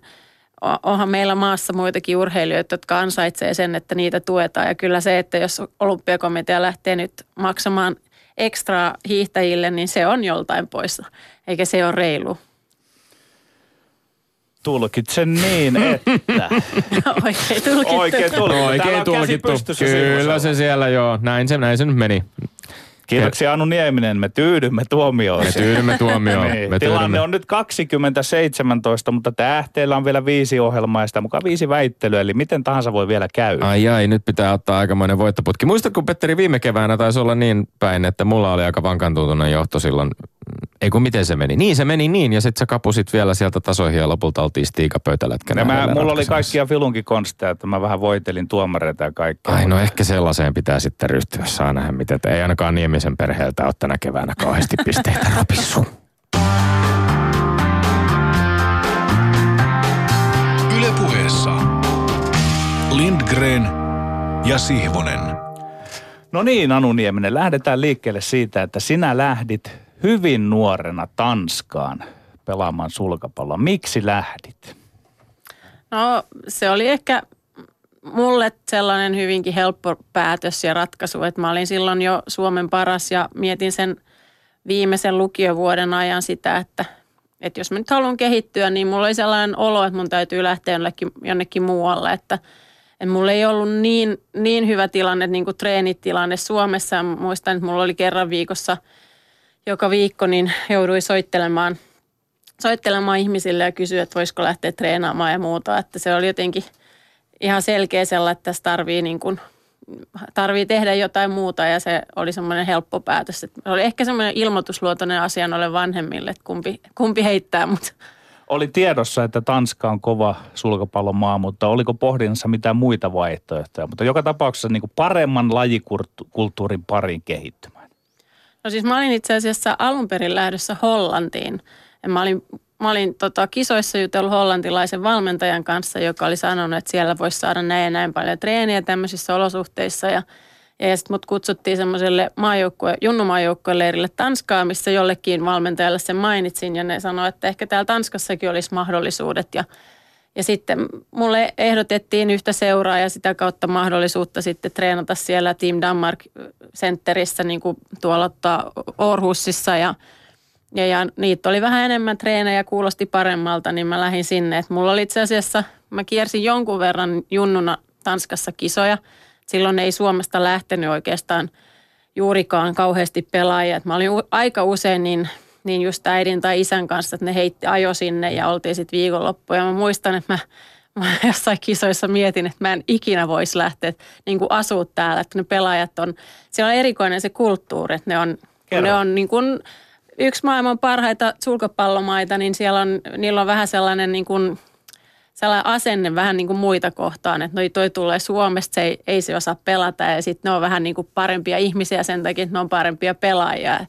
onhan meillä maassa muitakin urheilijoita, jotka ansaitsee sen, että niitä tuetaan. Ja kyllä se, että jos olympiakomitea lähtee nyt maksamaan ekstra hiihtäjille, niin se on joltain poissa, eikä se ole reilu. Tulkitsen niin, että... Oikein tulkittu. Oikein tulkittu. Oikein tulkittu. Kyllä se siellä joo. Näin se, näin se nyt meni. Kiitoksia Anu Nieminen, me tyydymme tuomioon. Me tyydymme tuomioon. niin. Me Tilanne tyydymme. on nyt 2017, mutta tähteellä on vielä viisi ohjelmaa ja sitä mukaan viisi väittelyä, eli miten tahansa voi vielä käydä. Ai ai, nyt pitää ottaa aikamoinen voittoputki. Muistatko kun Petteri viime keväänä taisi olla niin päin, että mulla oli aika vankantuntunen johto silloin. Ei kun miten se meni? Niin se meni niin ja sitten sä kapusit vielä sieltä tasoihin ja lopulta oltiin Stiika pöytälätkänä. Ja mä, mulla oli kaikkia filunkin konsteja, että mä vähän voitelin tuomareita ja kaikkea. Ai no ehkä sellaiseen pitää sitten ryhtyä. Saa nähdä miten. että Ei ainakaan Niemisen perheeltä ole tänä keväänä kauheasti pisteitä rapissu. Ylepuheessa Lindgren ja Sihvonen. No niin, Anu Nieminen, lähdetään liikkeelle siitä, että sinä lähdit hyvin nuorena Tanskaan pelaamaan sulkapalloa. Miksi lähdit? No se oli ehkä mulle sellainen hyvinkin helppo päätös ja ratkaisu, että mä olin silloin jo Suomen paras ja mietin sen viimeisen lukiovuoden ajan sitä, että, että jos mä nyt haluan kehittyä, niin mulla oli sellainen olo, että mun täytyy lähteä jonnekin, jonnekin muualle, että, että mulla ei ollut niin, niin hyvä tilanne, niin kuin treenitilanne Suomessa. Muistan, että mulla oli kerran viikossa joka viikko, niin jouduin soittelemaan, soittelemaan ihmisille ja kysyä, että voisiko lähteä treenaamaan ja muuta. Että se oli jotenkin ihan selkeä sellainen, että tässä tarvii, niin kuin, tarvii tehdä jotain muuta ja se oli semmoinen helppo päätös. Se oli ehkä semmoinen ilmoitusluotoinen asia noille vanhemmille, että kumpi, kumpi heittää mut. Oli tiedossa, että Tanska on kova sulkapallomaa, mutta oliko pohdinnassa mitään muita vaihtoehtoja? Mutta joka tapauksessa niin kuin paremman lajikulttuurin pariin kehittymään. No siis mä olin itse asiassa alun perin lähdössä Hollantiin. Ja mä olin, mä olin tota, kisoissa jutellut hollantilaisen valmentajan kanssa, joka oli sanonut, että siellä voisi saada näin ja näin paljon treeniä tämmöisissä olosuhteissa. Ja, ja sitten mut kutsuttiin semmoiselle maajoukkue, junnumaajoukkueleirille Tanskaa, missä jollekin valmentajalle sen mainitsin. Ja ne sanoi, että ehkä täällä Tanskassakin olisi mahdollisuudet. Ja, ja sitten mulle ehdotettiin yhtä seuraa ja sitä kautta mahdollisuutta sitten treenata siellä Team Danmark Centerissä niin kuin tuolla Orhusissa ja, ja, ja niitä oli vähän enemmän treenejä, kuulosti paremmalta, niin mä lähdin sinne. Et mulla oli itse asiassa, mä kiersin jonkun verran junnuna Tanskassa kisoja. Silloin ei Suomesta lähtenyt oikeastaan juurikaan kauheasti pelaajia. Et mä olin u- aika usein niin, niin just äidin tai isän kanssa, että ne heitti ajo sinne ja oltiin sitten viikonloppu. Ja mä muistan, että mä, mä jossain kisoissa mietin, että mä en ikinä voisi lähteä niin kuin asua täällä. Että ne pelaajat on, siellä on erikoinen se kulttuuri, että ne on, Kerro. ne on niin kuin yksi maailman parhaita sulkapallomaita, niin siellä on, niillä on vähän sellainen niin kuin, sellainen asenne vähän niin kuin muita kohtaan, että noi toi tulee Suomesta, se ei, ei se osaa pelata ja sitten ne on vähän niin kuin parempia ihmisiä sen takia, että ne on parempia pelaajia.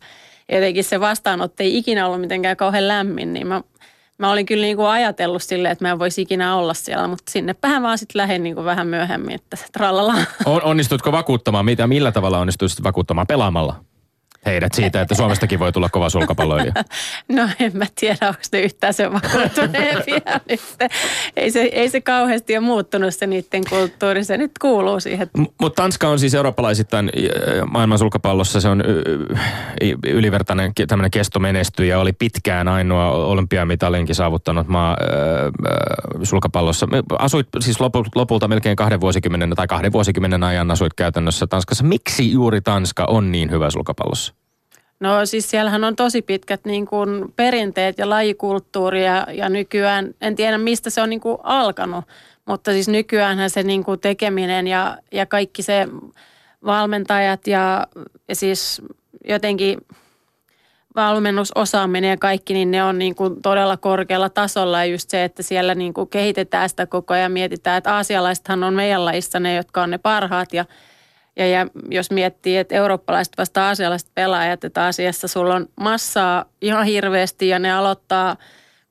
Jotenkin se vastaanotto ei ikinä ollut mitenkään kauhean lämmin, niin mä mä olin kyllä niin kuin ajatellut silleen, että mä en voisi ikinä olla siellä, mutta sinnepähän vaan sitten lähdin niin kuin vähän myöhemmin, että trallala. On, onnistutko vakuuttamaan? Mitä, millä tavalla onnistuisit vakuuttamaan? Pelaamalla? Heidät siitä, että Suomestakin voi tulla kova sulkapalloilija? No en mä tiedä, onko ne yhtään sen vakuuttuneempia Ei se, ei se kauheasti ole muuttunut se niiden kulttuuri, se nyt kuuluu siihen. M- Mutta Tanska on siis eurooppalaisittain maailman sulkapallossa, se on ylivertainen tämmöinen kestomenestyjä, oli pitkään ainoa olympiamitalinkin saavuttanut maa sulkapallossa. Asuit siis lopulta melkein kahden vuosikymmenen tai kahden vuosikymmenen ajan asuit käytännössä Tanskassa. Miksi juuri Tanska on niin hyvä sulkapallossa? No siis siellähän on tosi pitkät niin kuin perinteet ja lajikulttuuri ja, ja nykyään, en tiedä mistä se on niin kuin alkanut, mutta siis nykyäänhän se niin kuin tekeminen ja, ja kaikki se valmentajat ja, ja siis jotenkin valmennusosaaminen ja kaikki, niin ne on niin kuin todella korkealla tasolla. Ja just se, että siellä niin kuin kehitetään sitä koko ajan, mietitään, että aasialaisethan on meidän lajissa ne, jotka on ne parhaat ja – ja, ja jos miettii, että eurooppalaiset vasta asialaiset pelaajat, että asiassa sulla on massaa ihan hirveästi ja ne aloittaa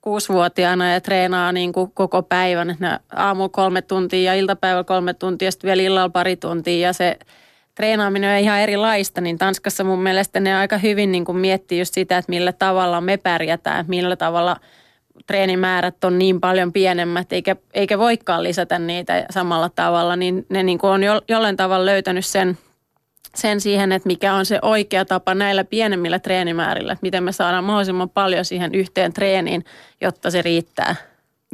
kuusivuotiaana ja treenaa niin kuin koko päivän. Että aamu kolme tuntia ja iltapäivällä kolme tuntia ja sitten vielä illalla pari tuntia ja se treenaaminen on ihan erilaista, niin Tanskassa mun mielestä ne aika hyvin niin kuin miettii just sitä, että millä tavalla me pärjätään, millä tavalla – treenimäärät on niin paljon pienemmät, eikä, eikä voikaan lisätä niitä samalla tavalla, niin ne niin kuin on jo, jollain tavalla löytänyt sen, sen siihen, että mikä on se oikea tapa näillä pienemmillä treenimäärillä, että miten me saadaan mahdollisimman paljon siihen yhteen treeniin, jotta se riittää.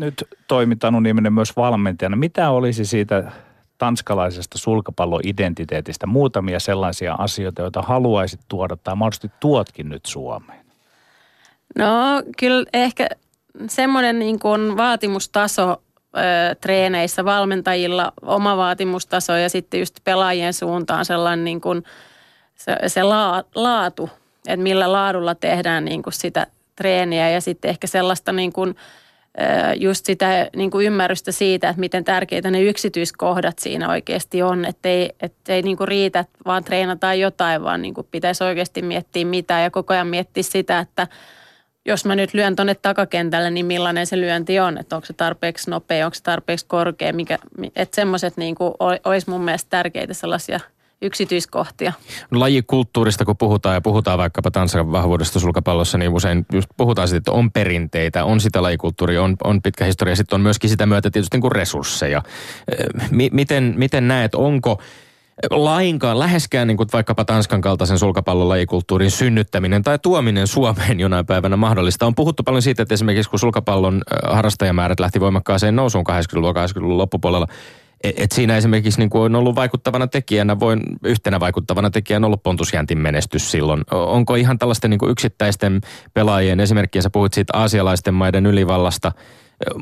Nyt toimit Anu Nieminen myös valmentajana. Mitä olisi siitä tanskalaisesta sulkapalloidentiteetistä muutamia sellaisia asioita, joita haluaisit tuoda tai mahdollisesti tuotkin nyt Suomeen? No kyllä ehkä semmoinen niin kuin vaatimustaso ö, treeneissä valmentajilla, oma vaatimustaso ja sitten just pelaajien suuntaan sellainen niin kuin se, se la, laatu, että millä laadulla tehdään niin kuin sitä treeniä ja sitten ehkä sellaista niin kuin, just sitä niin kuin ymmärrystä siitä, että miten tärkeitä ne yksityiskohdat siinä oikeasti on. Että ei, että ei niin kuin riitä, vaan treenataan jotain, vaan niin kuin pitäisi oikeasti miettiä mitä ja koko ajan miettiä sitä, että – jos mä nyt lyön tuonne takakentälle, niin millainen se lyönti on, että onko se tarpeeksi nopea, onko se tarpeeksi korkea, mikä, että semmoiset niin olisi mun mielestä tärkeitä sellaisia yksityiskohtia. No, lajikulttuurista kun puhutaan ja puhutaan vaikkapa Tanskan vahvuudesta sulkapallossa, niin usein just puhutaan siitä, että on perinteitä, on sitä lajikulttuuria, on, on pitkä historia, sitten on myöskin sitä myötä tietysti niin kuin resursseja. M- miten, miten näet, onko lainkaan, läheskään niin kuin vaikkapa Tanskan kaltaisen sulkapallolajikulttuurin synnyttäminen tai tuominen Suomeen jonain päivänä mahdollista. On puhuttu paljon siitä, että esimerkiksi kun sulkapallon harrastajamäärät lähti voimakkaaseen nousuun 80-luvun, 80-luvun loppupuolella, et, et siinä esimerkiksi niin kuin on ollut vaikuttavana tekijänä, voin yhtenä vaikuttavana tekijänä ollut Pontusjäntin menestys silloin. Onko ihan tällaisten niin kuin yksittäisten pelaajien, esimerkkiä sä puhuit siitä aasialaisten maiden ylivallasta –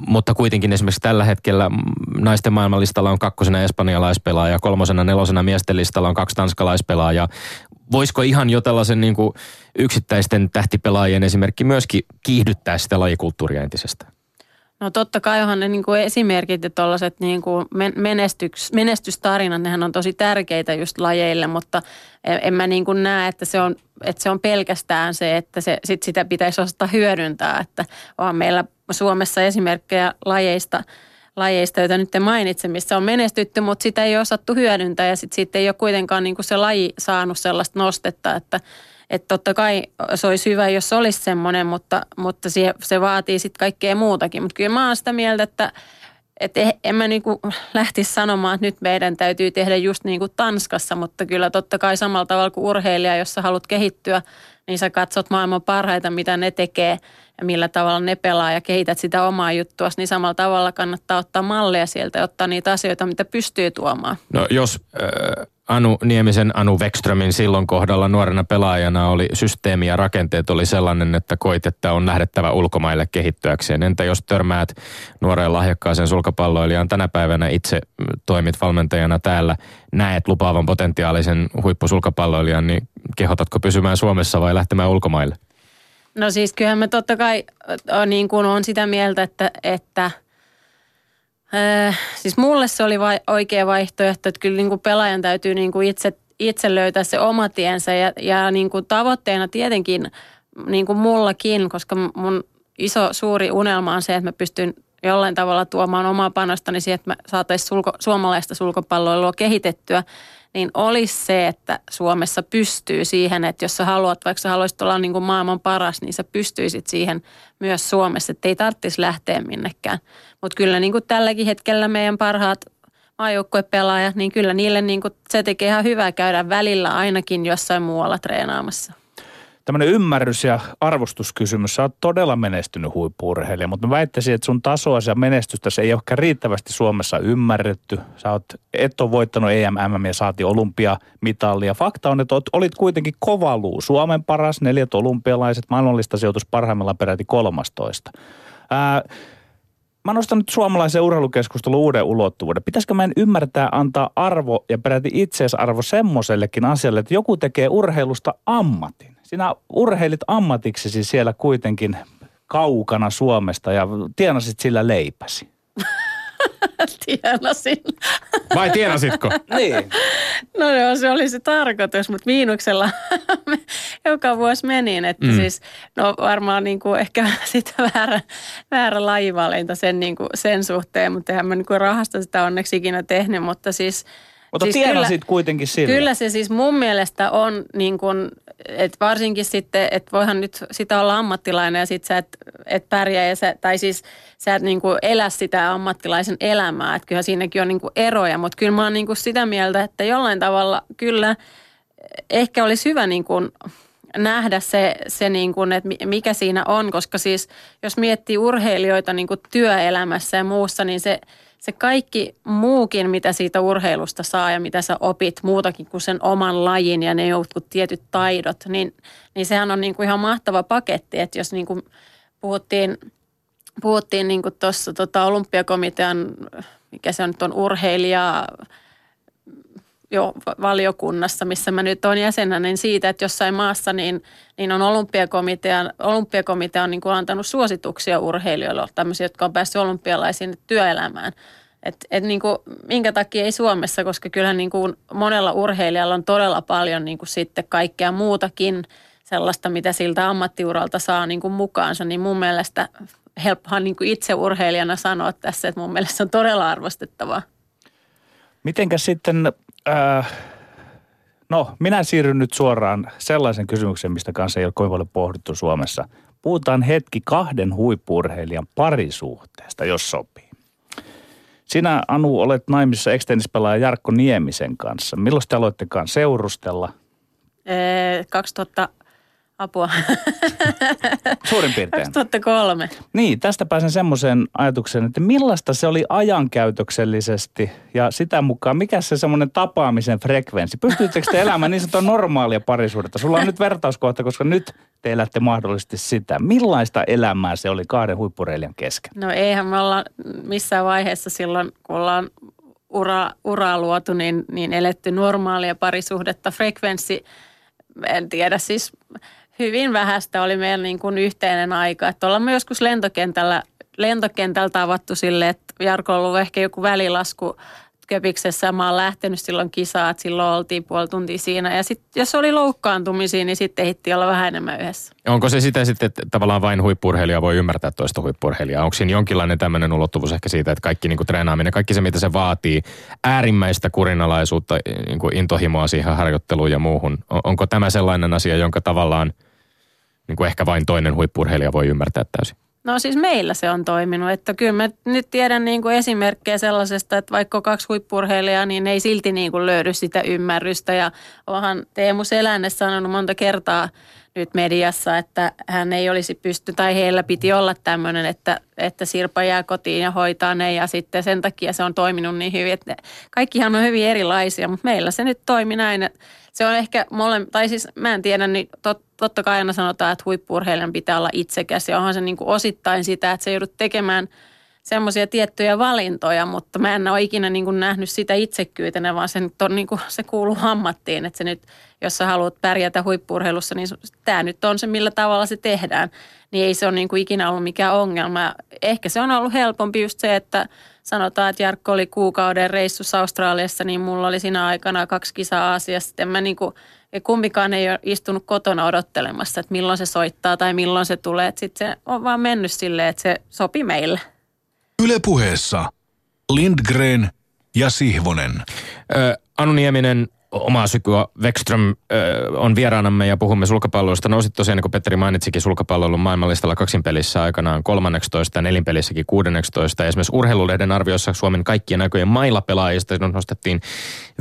mutta kuitenkin esimerkiksi tällä hetkellä naisten maailmanlistalla on kakkosena espanjalaispelaaja, kolmosena, nelosena miesten listalla on kaksi tanskalaispelaajaa. Voisiko ihan jo tällaisen niin kuin yksittäisten tähtipelaajien esimerkki myöskin kiihdyttää sitä lajikulttuuria entisestä? No totta kai onhan ne niin kuin esimerkit ja tuollaiset niin menestyks, menestystarinat, nehän on tosi tärkeitä just lajeille, mutta en, en mä niin kuin näe, että se, on, että se on pelkästään se, että se, sit sitä pitäisi osata hyödyntää, että on meillä Suomessa esimerkkejä lajeista, lajeista, joita nyt te mainitse, missä on menestytty, mutta sitä ei ole osattu hyödyntää ja sitten siitä ei ole kuitenkaan niin kuin se laji saanut sellaista nostetta, että että totta kai se olisi hyvä, jos olisi semmoinen, mutta, mutta se, se vaatii sitten kaikkea muutakin. Mutta kyllä mä oon sitä mieltä, että et eh, en mä niinku lähtisi sanomaan, että nyt meidän täytyy tehdä just niin kuin Tanskassa, mutta kyllä totta kai samalla tavalla kuin urheilija, jos sä haluat kehittyä, niin sä katsot maailman parhaita, mitä ne tekee ja millä tavalla ne pelaa ja kehität sitä omaa juttua, niin samalla tavalla kannattaa ottaa malleja sieltä ja ottaa niitä asioita, mitä pystyy tuomaan. No jos äh, Anu Niemisen, Anu Wekströmin silloin kohdalla nuorena pelaajana oli systeemi ja rakenteet oli sellainen, että koit, että on lähdettävä ulkomaille kehittyäkseen. Entä jos törmäät nuoreen lahjakkaaseen sulkapalloilijaan tänä päivänä itse toimit valmentajana täällä, näet lupaavan potentiaalisen huippusulkapalloilijan, niin kehotatko pysymään Suomessa vai lähtemään ulkomaille? No siis kyllähän mä totta kai on, niin kuin on sitä mieltä, että, että – Äh, siis mulle se oli vai, oikea vaihtoehto, että kyllä niin kuin pelaajan täytyy niin kuin itse, itse löytää se oma tiensä ja, ja niin kuin tavoitteena tietenkin niin kuin mullakin, koska mun iso suuri unelma on se, että mä pystyn jollain tavalla tuomaan omaa panostani siihen, että me saataisiin sulko, suomalaista sulkapalloilua kehitettyä, niin olisi se, että Suomessa pystyy siihen, että jos sä haluat, vaikka sä haluaisit olla niin kuin maailman paras, niin sä pystyisit siihen myös Suomessa, että ei tarvitsisi lähteä minnekään. Mutta kyllä niin kuin tälläkin hetkellä meidän parhaat maajoukkuepelaajat, niin kyllä niille niin kuin se tekee ihan hyvää käydä välillä ainakin jossain muualla treenaamassa tämmöinen ymmärrys ja arvostuskysymys. Sä oot todella menestynyt huippuurheilija, mutta mä väittäisin, että sun tasoa ja menestystä se ei ehkä riittävästi Suomessa ymmärretty. Sä oot, et ole voittanut EM, MM ja saati olympiamitalia. Fakta on, että olit kuitenkin kovaluu. Suomen paras, neljät olympialaiset, maailmanlista sijoitus parhaimmillaan peräti 13. Ää, Mä nostan nyt suomalaisen urheilukeskustelun uuden ulottuvuuden. Pitäisikö meidän ymmärtää antaa arvo ja peräti itseisarvo semmoisellekin asialle, että joku tekee urheilusta ammatin? Sinä urheilit ammatiksesi siellä kuitenkin kaukana Suomesta ja tienasit sillä leipäsi. Tienasin. Vai tienasitko? niin. No joo, se oli se tarkoitus, mutta miinuksella joka vuosi menin. Että mm. siis, no varmaan niin kuin ehkä sitä väärä, väärä lajivalinta sen, niin kuin sen suhteen, mutta eihän mä niin kuin rahasta sitä onneksi ikinä tehnyt, mutta siis – mutta siis tienasit kyllä, kuitenkin sillä. Kyllä se siis mun mielestä on niin kuin, että varsinkin sitten, että voihan nyt sitä olla ammattilainen ja sitten sä et, et pärjää ja sä, tai siis sä et niin kuin elä sitä ammattilaisen elämää. Että kyllä siinäkin on niin kuin eroja, mutta kyllä mä oon niin kuin sitä mieltä, että jollain tavalla kyllä ehkä olisi hyvä niin kuin nähdä se, se niin kuin, että mikä siinä on, koska siis jos miettii urheilijoita niin kuin työelämässä ja muussa, niin se – se kaikki muukin, mitä siitä urheilusta saa ja mitä sä opit muutakin kuin sen oman lajin ja ne jotkut tietyt taidot, niin, niin sehän on niin kuin ihan mahtava paketti, että jos niin kuin puhuttiin, puhuttiin niin tuossa tota olympiakomitean, mikä se on nyt on urheilija, jo valiokunnassa, missä mä nyt olen jäsenä, niin siitä, että jossain maassa niin, niin on olympiakomitea, olympiakomitea on niin kuin antanut suosituksia urheilijoille, tämmöisiä, jotka on päässyt olympialaisiin työelämään. Et, et niin kuin, minkä takia ei Suomessa, koska kyllähän niin kuin monella urheilijalla on todella paljon niin kuin sitten kaikkea muutakin sellaista, mitä siltä ammattiuralta saa niin kuin mukaansa, niin mun mielestä helppohan niin kuin itse urheilijana sanoa tässä, että mun mielestä se on todella arvostettavaa. Mitenkä sitten Äh, no, minä siirryn nyt suoraan sellaisen kysymyksen, mistä kanssa ei ole kovin paljon pohdittu Suomessa. Puhutaan hetki kahden huippurheilijan parisuhteesta, jos sopii. Sinä, Anu, olet naimissa ekstennispelaaja Jarkko Niemisen kanssa. Milloin te aloittekaan seurustella? 2000 Apua. Suurin piirtein. 2003. Niin, tästä pääsen semmoiseen ajatukseen, että millaista se oli ajankäytöksellisesti ja sitä mukaan, mikä se semmoinen tapaamisen frekvenssi? Pystyttekö te elämään niin sanotaan normaalia parisuudetta? Sulla on nyt vertauskohta, koska nyt te elätte mahdollisesti sitä. Millaista elämää se oli kahden huippureilijan kesken? No eihän me olla missään vaiheessa silloin, kun ollaan ura, uraa luotu, niin, niin eletty normaalia parisuhdetta. Frekvenssi, en tiedä, siis hyvin vähäistä oli meillä niin kuin yhteinen aika. Että ollaan me joskus lentokentällä, lentokentällä tavattu sille, että Jarko on ollut ehkä joku välilasku Köpiksessä. Mä oon lähtenyt silloin kisaan, että silloin oltiin puoli tuntia siinä. Ja sitten jos oli loukkaantumisia, niin sitten ehittiin olla vähän enemmän yhdessä. Onko se sitä sitten, että tavallaan vain huippurheilija voi ymmärtää toista huippurheilijaa? Onko siinä jonkinlainen tämmöinen ulottuvuus ehkä siitä, että kaikki niin kuin treenaaminen, kaikki se mitä se vaatii, äärimmäistä kurinalaisuutta, niin kuin intohimoa siihen harjoitteluun ja muuhun. Onko tämä sellainen asia, jonka tavallaan – niin kuin ehkä vain toinen huippurheilija voi ymmärtää täysin? No siis meillä se on toiminut, että kyllä mä nyt tiedän niin kuin esimerkkejä sellaisesta, että vaikka kaksi huippurheilijaa, niin ei silti niin kuin löydy sitä ymmärrystä. Ja onhan Teemu Selänne sanonut monta kertaa nyt mediassa, että hän ei olisi pysty, tai heillä piti olla tämmöinen, että, että Sirpa jää kotiin ja hoitaa ne, ja sitten sen takia se on toiminut niin hyvin, että kaikkihan on hyvin erilaisia, mutta meillä se nyt toimi näin, se on ehkä mole, tai siis mä en tiedä, niin tot, totta kai aina sanotaan, että huippurheilijan pitää olla itsekäs ja onhan se niin kuin osittain sitä, että se joudut tekemään semmoisia tiettyjä valintoja, mutta mä en ole ikinä niin kuin nähnyt sitä itsekyytenä, vaan se, nyt on niin kuin, se kuuluu ammattiin, että se nyt, jos sä haluat pärjätä huippurheilussa, niin tämä nyt on se, millä tavalla se tehdään, niin ei se ole niin kuin ikinä ollut mikään ongelma. Ehkä se on ollut helpompi just se, että sanotaan, että Jarkko oli kuukauden reissussa Australiassa, niin mulla oli siinä aikana kaksi kisaa Aasiassa. En mä niin kuin ja kumpikaan ei ole istunut kotona odottelemassa, että milloin se soittaa tai milloin se tulee. Sitten se on vaan mennyt silleen, että se sopi meille. Ylepuheessa Lindgren ja Sihvonen. Ö, Anu Nieminen omaa sykua. Wexström ö, on vieraanamme ja puhumme sulkapalloista. Nousit tosiaan, niin kuin Petteri mainitsikin, sulkapalloilun maailmanlistalla kaksinpelissä aikanaan 13 ja nelinpelissäkin 16. Ja esimerkiksi urheilulehden arvioissa Suomen kaikkien näköjen mailapelaajista nostettiin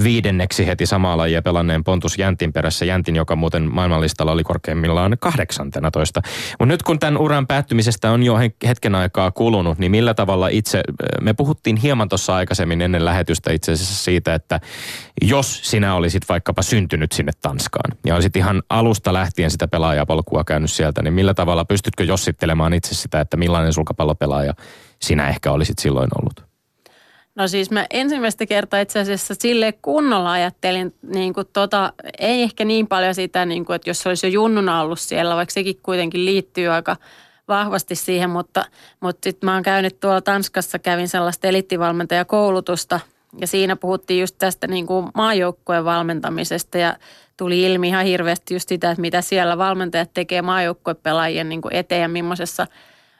viidenneksi heti samaa lajia pelanneen Pontus Jäntin perässä. Jäntin, joka muuten maailmanlistalla oli korkeimmillaan 18. Mutta nyt kun tämän uran päättymisestä on jo hetken aikaa kulunut, niin millä tavalla itse, me puhuttiin hieman tuossa aikaisemmin ennen lähetystä itse asiassa siitä, että jos sinä olisit vaikkapa syntynyt sinne Tanskaan ja olisit ihan alusta lähtien sitä pelaajapolkua käynyt sieltä, niin millä tavalla pystytkö jossittelemaan itse sitä, että millainen sulkapallopelaaja sinä ehkä olisit silloin ollut? No siis mä ensimmäistä kertaa itse asiassa sille kunnolla ajattelin, niin kuin tota, ei ehkä niin paljon sitä, niin kuin, että jos olisi jo junnuna ollut siellä, vaikka sekin kuitenkin liittyy aika vahvasti siihen, mutta, mutta sitten mä oon käynyt tuolla Tanskassa, kävin sellaista elittivalmentajakoulutusta – ja siinä puhuttiin just tästä niin kuin maajoukkueen valmentamisesta ja tuli ilmi ihan hirveästi just sitä, että mitä siellä valmentajat tekee maajoukkuepelaajien niin kuin eteen ja millaisessa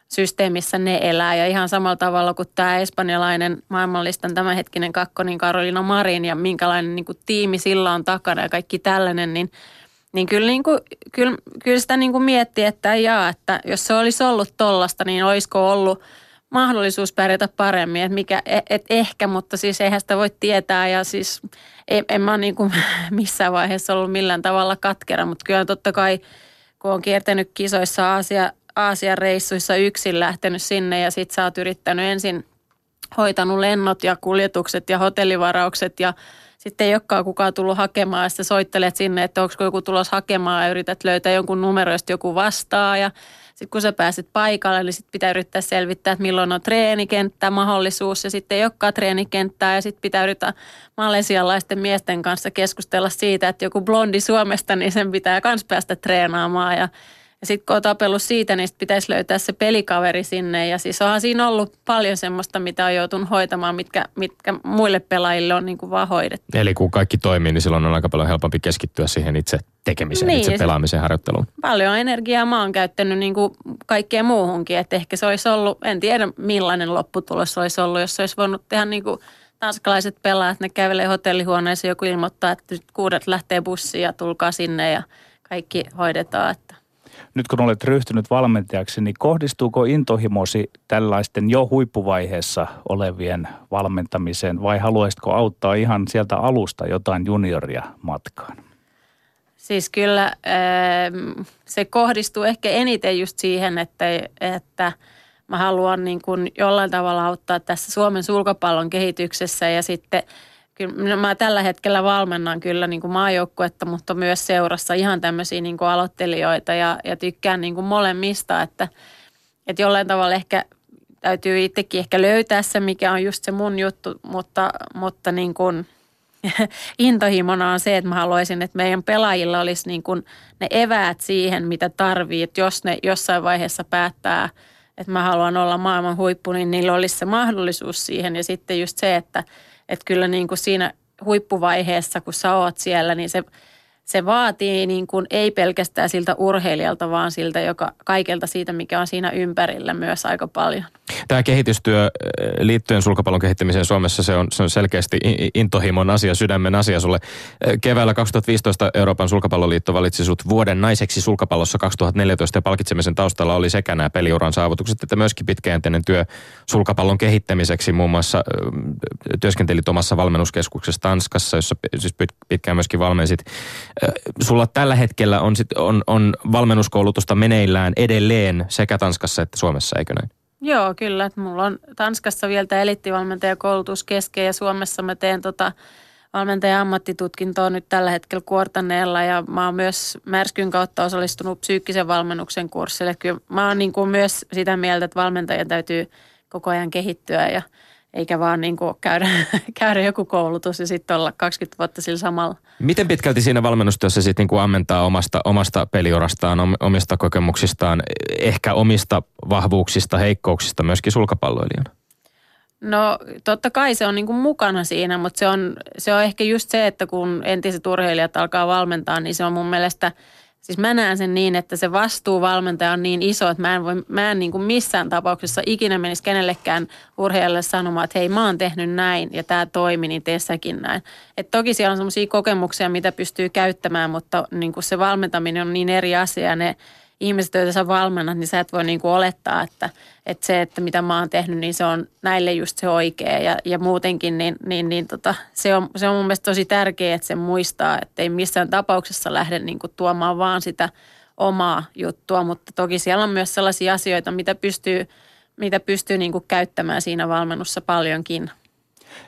systeemissä ne elää. Ja ihan samalla tavalla kuin tämä espanjalainen maailmanlistan tämänhetkinen kakkonin Karolina Marin ja minkälainen niin kuin tiimi sillä on takana ja kaikki tällainen, niin niin kyllä, niin kuin, kyllä, kyllä sitä niin kuin miettii, että jaa, että jos se olisi ollut tollasta, niin olisiko ollut – mahdollisuus pärjätä paremmin, että mikä, et, et ehkä, mutta siis eihän sitä voi tietää. Ja siis en, en mä niin kuin missään vaiheessa ollut millään tavalla katkera, mutta kyllä totta kai kun on kiertänyt kisoissa Aasia, Aasian reissuissa yksin lähtenyt sinne ja sit sä oot yrittänyt ensin hoitanut lennot ja kuljetukset ja hotellivaraukset ja sitten ei olekaan kukaan tullut hakemaan ja sitten soittelet sinne, että onko joku tulos hakemaan ja yrität löytää jonkun numeroista joku vastaa ja sitten kun sä pääset paikalle, niin sitten pitää yrittää selvittää, että milloin on treenikenttä mahdollisuus ja sitten ei olekaan treenikenttää. Ja sitten pitää yrittää malesialaisten miesten kanssa keskustella siitä, että joku blondi Suomesta, niin sen pitää myös päästä treenaamaan. Ja ja sitten kun on tapellut siitä, niin sit pitäisi löytää se pelikaveri sinne. Ja siis onhan siinä ollut paljon semmoista, mitä on joutunut hoitamaan, mitkä, mitkä muille pelaajille on niin kuin vaan hoidettu. Eli kun kaikki toimii, niin silloin on aika paljon helpompi keskittyä siihen itse tekemiseen, niin, itse pelaamiseen, harjoitteluun. Paljon energiaa mä oon käyttänyt niin kuin kaikkeen muuhunkin. Että ehkä se olisi ollut, en tiedä millainen lopputulos olisi ollut, jos se olisi voinut tehdä niin kuin tanskalaiset pelaajat, ne kävelee hotellihuoneeseen, joku ilmoittaa, että nyt kuudet lähtee bussiin ja tulkaa sinne ja kaikki hoidetaan. Nyt kun olet ryhtynyt valmentajaksi, niin kohdistuuko intohimosi tällaisten jo huippuvaiheessa olevien valmentamiseen vai haluaisitko auttaa ihan sieltä alusta jotain junioria matkaan? Siis kyllä se kohdistuu ehkä eniten just siihen, että, että mä haluan niin kuin jollain tavalla auttaa tässä Suomen sulkapallon kehityksessä ja sitten – kyllä mä tällä hetkellä valmennan kyllä niin kuin maajoukkuetta, mutta myös seurassa ihan tämmöisiä niin kuin aloittelijoita ja, ja tykkään niin kuin molemmista, että, että jollain tavalla ehkä täytyy itsekin ehkä löytää se, mikä on just se mun juttu, mutta, mutta niin kuin intohimona on se, että mä haluaisin, että meidän pelaajilla olisi niin kuin ne eväät siihen, mitä tarvii, että jos ne jossain vaiheessa päättää, että mä haluan olla maailman huippu, niin niillä olisi se mahdollisuus siihen. Ja sitten just se, että – että kyllä niin kuin siinä huippuvaiheessa, kun sä oot siellä, niin se – se vaatii niin kuin ei pelkästään siltä urheilijalta, vaan siltä joka, kaikelta siitä, mikä on siinä ympärillä myös aika paljon. Tämä kehitystyö eh, liittyen sulkapallon kehittämiseen Suomessa, se on, se on selkeästi intohimon asia, sydämen asia sulle. Eh, keväällä 2015 Euroopan sulkapalloliitto valitsi sut vuoden naiseksi sulkapallossa 2014 ja palkitsemisen taustalla oli sekä nämä peliuran saavutukset että myöskin pitkäjänteinen työ sulkapallon kehittämiseksi. Muun muassa eh, työskentelit omassa valmennuskeskuksessa Tanskassa, jossa siis pitkään myöskin valmensit sulla tällä hetkellä on, sit, on, on valmennuskoulutusta meneillään edelleen sekä Tanskassa että Suomessa, eikö näin? Joo, kyllä. Mulla on Tanskassa vielä tämä elittivalmentajakoulutus kesken ja Suomessa mä teen tota valmentajan ammattitutkintoa nyt tällä hetkellä kuortaneella ja mä oon myös Märskyn kautta osallistunut psyykkisen valmennuksen kurssille. Kyllä mä oon niin kuin myös sitä mieltä, että valmentajan täytyy koko ajan kehittyä ja – eikä vaan niin kuin käydä, käydä joku koulutus ja sitten olla 20 vuotta sillä samalla. Miten pitkälti siinä valmennustyössä sitten niin kuin ammentaa omasta, omasta peliurastaan, omista kokemuksistaan, ehkä omista vahvuuksista, heikkouksista myöskin sulkapalloilijana? No totta kai se on niin kuin mukana siinä, mutta se on, se on ehkä just se, että kun entiset urheilijat alkaa valmentaa, niin se on mun mielestä – Siis mä näen sen niin, että se vastuu valmentaja on niin iso, että mä en, voi, mä en niin kuin missään tapauksessa ikinä menisi kenellekään urheilijalle sanomaan, että hei mä oon tehnyt näin ja tämä toimi, niin tee säkin näin. Et toki siellä on sellaisia kokemuksia, mitä pystyy käyttämään, mutta niin kuin se valmentaminen on niin eri asia ne ihmiset, joita sä valmennat, niin sä et voi niin kuin olettaa, että, että se, että mitä mä oon tehnyt, niin se on näille just se oikea. Ja, ja muutenkin, niin, niin, niin tota, se, on, se on mun mielestä tosi tärkeää, että se muistaa, että ei missään tapauksessa lähde niin kuin tuomaan vaan sitä omaa juttua, mutta toki siellä on myös sellaisia asioita, mitä pystyy, mitä pystyy niin kuin käyttämään siinä valmennussa paljonkin –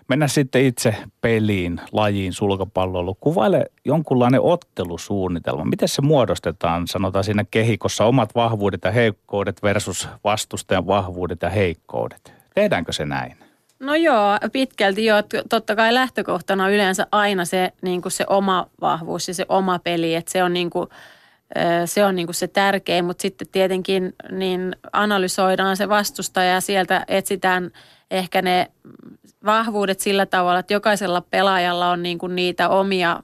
Mennään sitten itse peliin, lajiin, sulkapalloilu. Kuvaile jonkunlainen ottelusuunnitelma. Miten se muodostetaan, sanotaan siinä kehikossa, omat vahvuudet ja heikkoudet versus vastustajan vahvuudet ja heikkoudet? Tehdäänkö se näin? No joo, pitkälti joo. Totta kai lähtökohtana on yleensä aina se, niin kuin se oma vahvuus ja se oma peli, että se on niin kuin, se on niin kuin se tärkein, mutta sitten tietenkin niin analysoidaan se vastustaja ja sieltä etsitään ehkä ne vahvuudet sillä tavalla, että jokaisella pelaajalla on niin kuin niitä omia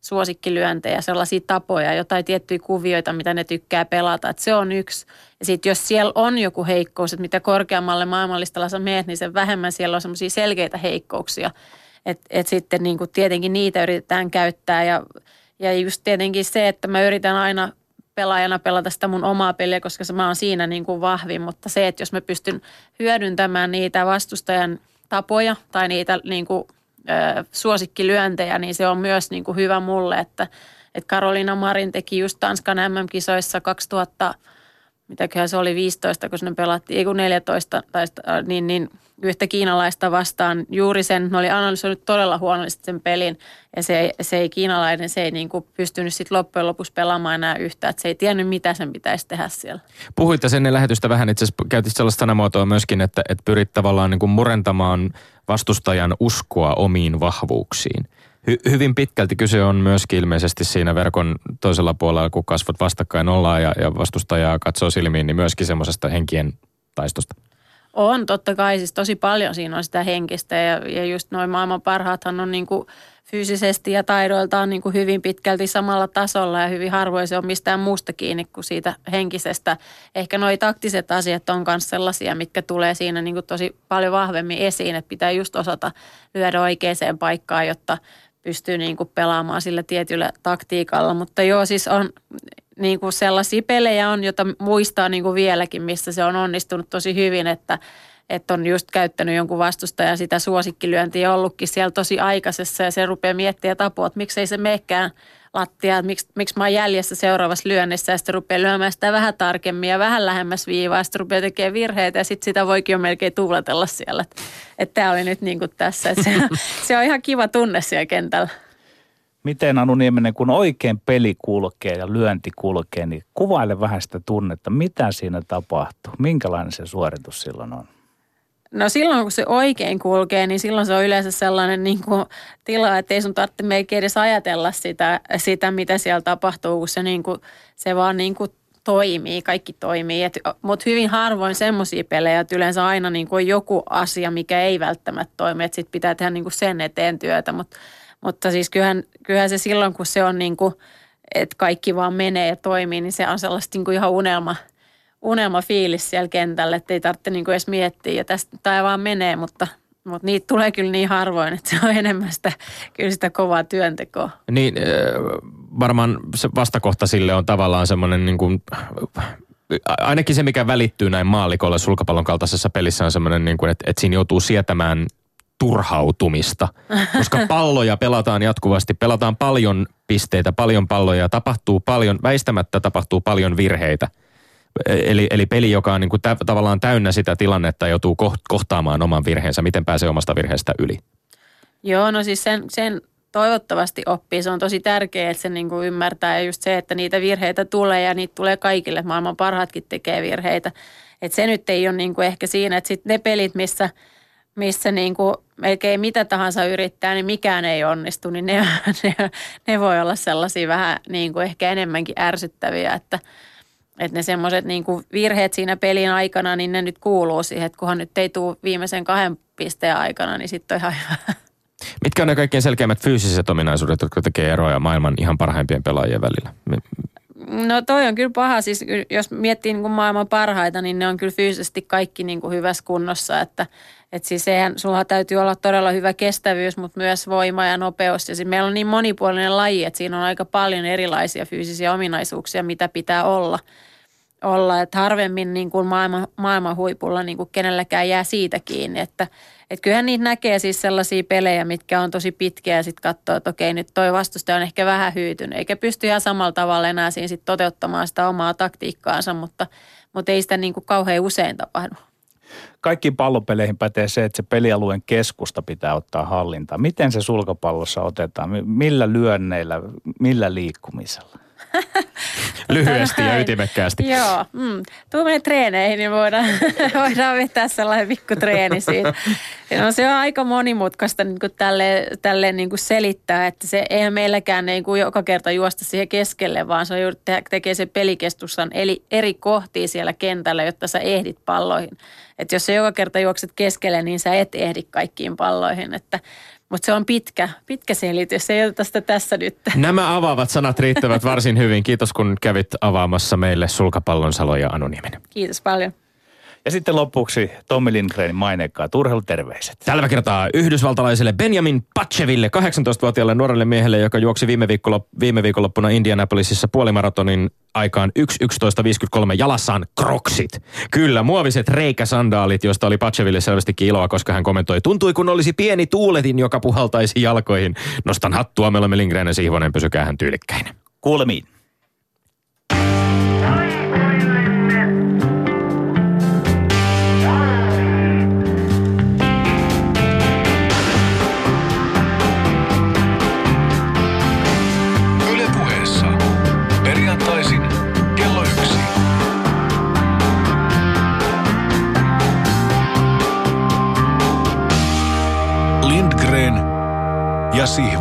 suosikkilyöntejä, sellaisia tapoja, jotain tiettyjä kuvioita, mitä ne tykkää pelata. Että se on yksi. Ja sitten jos siellä on joku heikkous, että mitä korkeammalle maailmanlistalla sä meet, niin sen vähemmän siellä on semmoisia selkeitä heikkouksia. Että et sitten niin kuin tietenkin niitä yritetään käyttää ja, ja just tietenkin se, että mä yritän aina pelaajana pelata sitä mun omaa peliä, koska mä oon siinä niin kuin vahvin, mutta se, että jos mä pystyn hyödyntämään niitä vastustajan – tapoja tai niitä niin kuin, ö, suosikkilyöntejä, niin se on myös niin kuin hyvä mulle, että, että Karolina Marin teki just Tanskan MM-kisoissa 2000, mitäköhän se oli 15, kun ne pelattiin, ei kun 14, tai, niin, niin yhtä kiinalaista vastaan juuri sen, ne oli analysoinut todella huonollisesti sen pelin ja se, se ei kiinalainen, se ei niin kuin pystynyt sitten loppujen lopuksi pelaamaan enää yhtä, että se ei tiennyt mitä sen pitäisi tehdä siellä. Puhuitte sen lähetystä vähän, itse asiassa käytit sellaista sanamuotoa myöskin, että, että pyrit tavallaan niin kuin murentamaan vastustajan uskoa omiin vahvuuksiin. Hy- hyvin pitkälti kyse on myöskin ilmeisesti siinä verkon toisella puolella, kun kasvot vastakkain ollaan ja, ja vastustajaa katsoo silmiin, niin myöskin semmoisesta henkien taistosta. On, totta kai. Siis tosi paljon siinä on sitä henkistä ja, ja just noin maailman parhaathan on niin kuin fyysisesti ja taidoiltaan niin kuin hyvin pitkälti samalla tasolla ja hyvin harvoin se on mistään muusta kiinni kuin siitä henkisestä. Ehkä nuo taktiset asiat on myös sellaisia, mitkä tulee siinä niin kuin tosi paljon vahvemmin esiin, että pitää just osata lyödä oikeaan paikkaan, jotta pystyy niin kuin pelaamaan sillä tietyllä taktiikalla. Mutta joo, siis on niin kuin sellaisia pelejä on, joita muistaa niin kuin vieläkin, missä se on onnistunut tosi hyvin, että, että on just käyttänyt jonkun vastustajan sitä suosikkilyöntiä ollutkin siellä tosi aikaisessa ja se rupeaa miettimään tapua, että miksei se meekään lattia, että miksi, miksi mä oon jäljessä seuraavassa lyönnissä ja sitten rupeaa lyömään sitä vähän tarkemmin ja vähän lähemmäs viivaa ja sitten rupeaa tekemään virheitä ja sitten sitä voikin jo melkein tuuletella siellä. Että tämä oli nyt niin kuin tässä, että se, se on ihan kiva tunne siellä kentällä. Miten Anu Nieminen, kun oikein peli kulkee ja lyönti kulkee, niin kuvaile vähän sitä tunnetta. Mitä siinä tapahtuu? Minkälainen se suoritus silloin on? No silloin kun se oikein kulkee, niin silloin se on yleensä sellainen niin kuin tila, että ei sun tarvitse melkein edes ajatella sitä, sitä mitä siellä tapahtuu, kun se, niin kuin, se vaan niin kuin toimii, kaikki toimii. Mutta hyvin harvoin semmoisia pelejä, että yleensä aina niin kuin joku asia, mikä ei välttämättä toimi, että sitten pitää tehdä niin kuin sen eteen työtä. Mut, mutta siis kyllähän, kyllähän se silloin, kun se on niin kuin, että kaikki vaan menee ja toimii, niin se on sellaista niin kuin ihan unelma – unelmafiilis siellä kentällä, että ei tarvitse niinku edes miettiä ja tästä tämä vaan menee, mutta, mutta niitä tulee kyllä niin harvoin, että se on enemmän sitä, kyllä sitä kovaa työntekoa. Niin, varmaan se vastakohta sille on tavallaan semmoinen niin kuin, ainakin se, mikä välittyy näin maalikolle sulkapallon kaltaisessa pelissä on semmoinen, niin kuin, että, että siinä joutuu sietämään turhautumista, koska palloja pelataan jatkuvasti, pelataan paljon pisteitä, paljon palloja, tapahtuu paljon, väistämättä tapahtuu paljon virheitä – Eli, eli peli, joka on niin kuin tä, tavallaan täynnä sitä tilannetta, joutuu kohtaamaan oman virheensä. Miten pääsee omasta virheestä yli? Joo, no siis sen, sen toivottavasti oppii. Se on tosi tärkeää, että se niin kuin ymmärtää. Ja just se, että niitä virheitä tulee ja niitä tulee kaikille. Maailman parhaatkin tekee virheitä. Et se nyt ei ole niin kuin ehkä siinä, että sitten ne pelit, missä, missä niin kuin melkein mitä tahansa yrittää, niin mikään ei onnistu, niin ne, ne, ne voi olla sellaisia vähän niin kuin ehkä enemmänkin ärsyttäviä, että – Että ne semmoiset niin virheet siinä pelin aikana, niin ne nyt kuuluu siihen, että kunhan nyt ei tule viimeisen kahden pisteen aikana, niin sitten on ihan hyvä. Mitkä on ne kaikkein selkeimmät fyysiset ominaisuudet, jotka tekee eroja maailman ihan parhaimpien pelaajien välillä? No toi on kyllä paha. Siis jos miettii niin kuin maailman parhaita, niin ne on kyllä fyysisesti kaikki niin kuin hyvässä kunnossa. Että, että siis eihän, sulla täytyy olla todella hyvä kestävyys, mutta myös voima ja nopeus. Ja siis meillä on niin monipuolinen laji, että siinä on aika paljon erilaisia fyysisiä ominaisuuksia, mitä pitää olla. olla. Että harvemmin niin kuin maailman, maailman huipulla niin kuin kenelläkään jää siitä kiinni, että – että kyllähän niitä näkee siis sellaisia pelejä, mitkä on tosi pitkiä ja sitten katsoo, että okei nyt toi vastustaja on ehkä vähän hyytynyt. Eikä pysty ihan samalla tavalla enää siinä sit toteuttamaan sitä omaa taktiikkaansa, mutta, mutta ei sitä niin kuin kauhean usein tapahdu. Kaikkiin pallopeleihin pätee se, että se pelialueen keskusta pitää ottaa hallintaan. Miten se sulkapallossa otetaan? Millä lyönneillä, millä liikkumisella? Lyhyesti ja ytimekkäästi. Joo, mm. tuu meidän treeneihin, niin voidaan, voidaan vetää sellainen pikku treeni siitä. No, se on aika monimutkaista niin kuin tälle, tälle niin kuin selittää, että se eihän meilläkään niin kuin joka kerta juosta siihen keskelle, vaan se on juuri te- tekee se pelikestustan eli eri kohtia siellä kentällä, jotta sä ehdit palloihin. Että jos sä joka kerta juokset keskelle, niin sä et ehdi kaikkiin palloihin. Että mutta se on pitkä, pitkä selitys. Ei oteta sitä tässä nyt. Nämä avaavat sanat riittävät varsin hyvin. Kiitos kun kävit avaamassa meille sulkapallon Salo ja. Kiitos paljon. Ja sitten lopuksi Tommi Lindgrenin maineikkaat urheiluterveiset. Tällä kertaa yhdysvaltalaiselle Benjamin Patcheville, 18-vuotiaalle nuorelle miehelle, joka juoksi viime, viikonlop- viime viikonloppuna Indianapolisissa puolimaratonin aikaan 1.11.53 jalassaan kroksit. Kyllä, muoviset reikäsandaalit, joista oli Patcheville selvästikin iloa, koska hän kommentoi, tuntui kun olisi pieni tuuletin, joka puhaltaisi jalkoihin. Nostan hattua, me olemme Lindgren ja Sihvonen, pysykää hän tyylikkäin. Kuulemiin. See.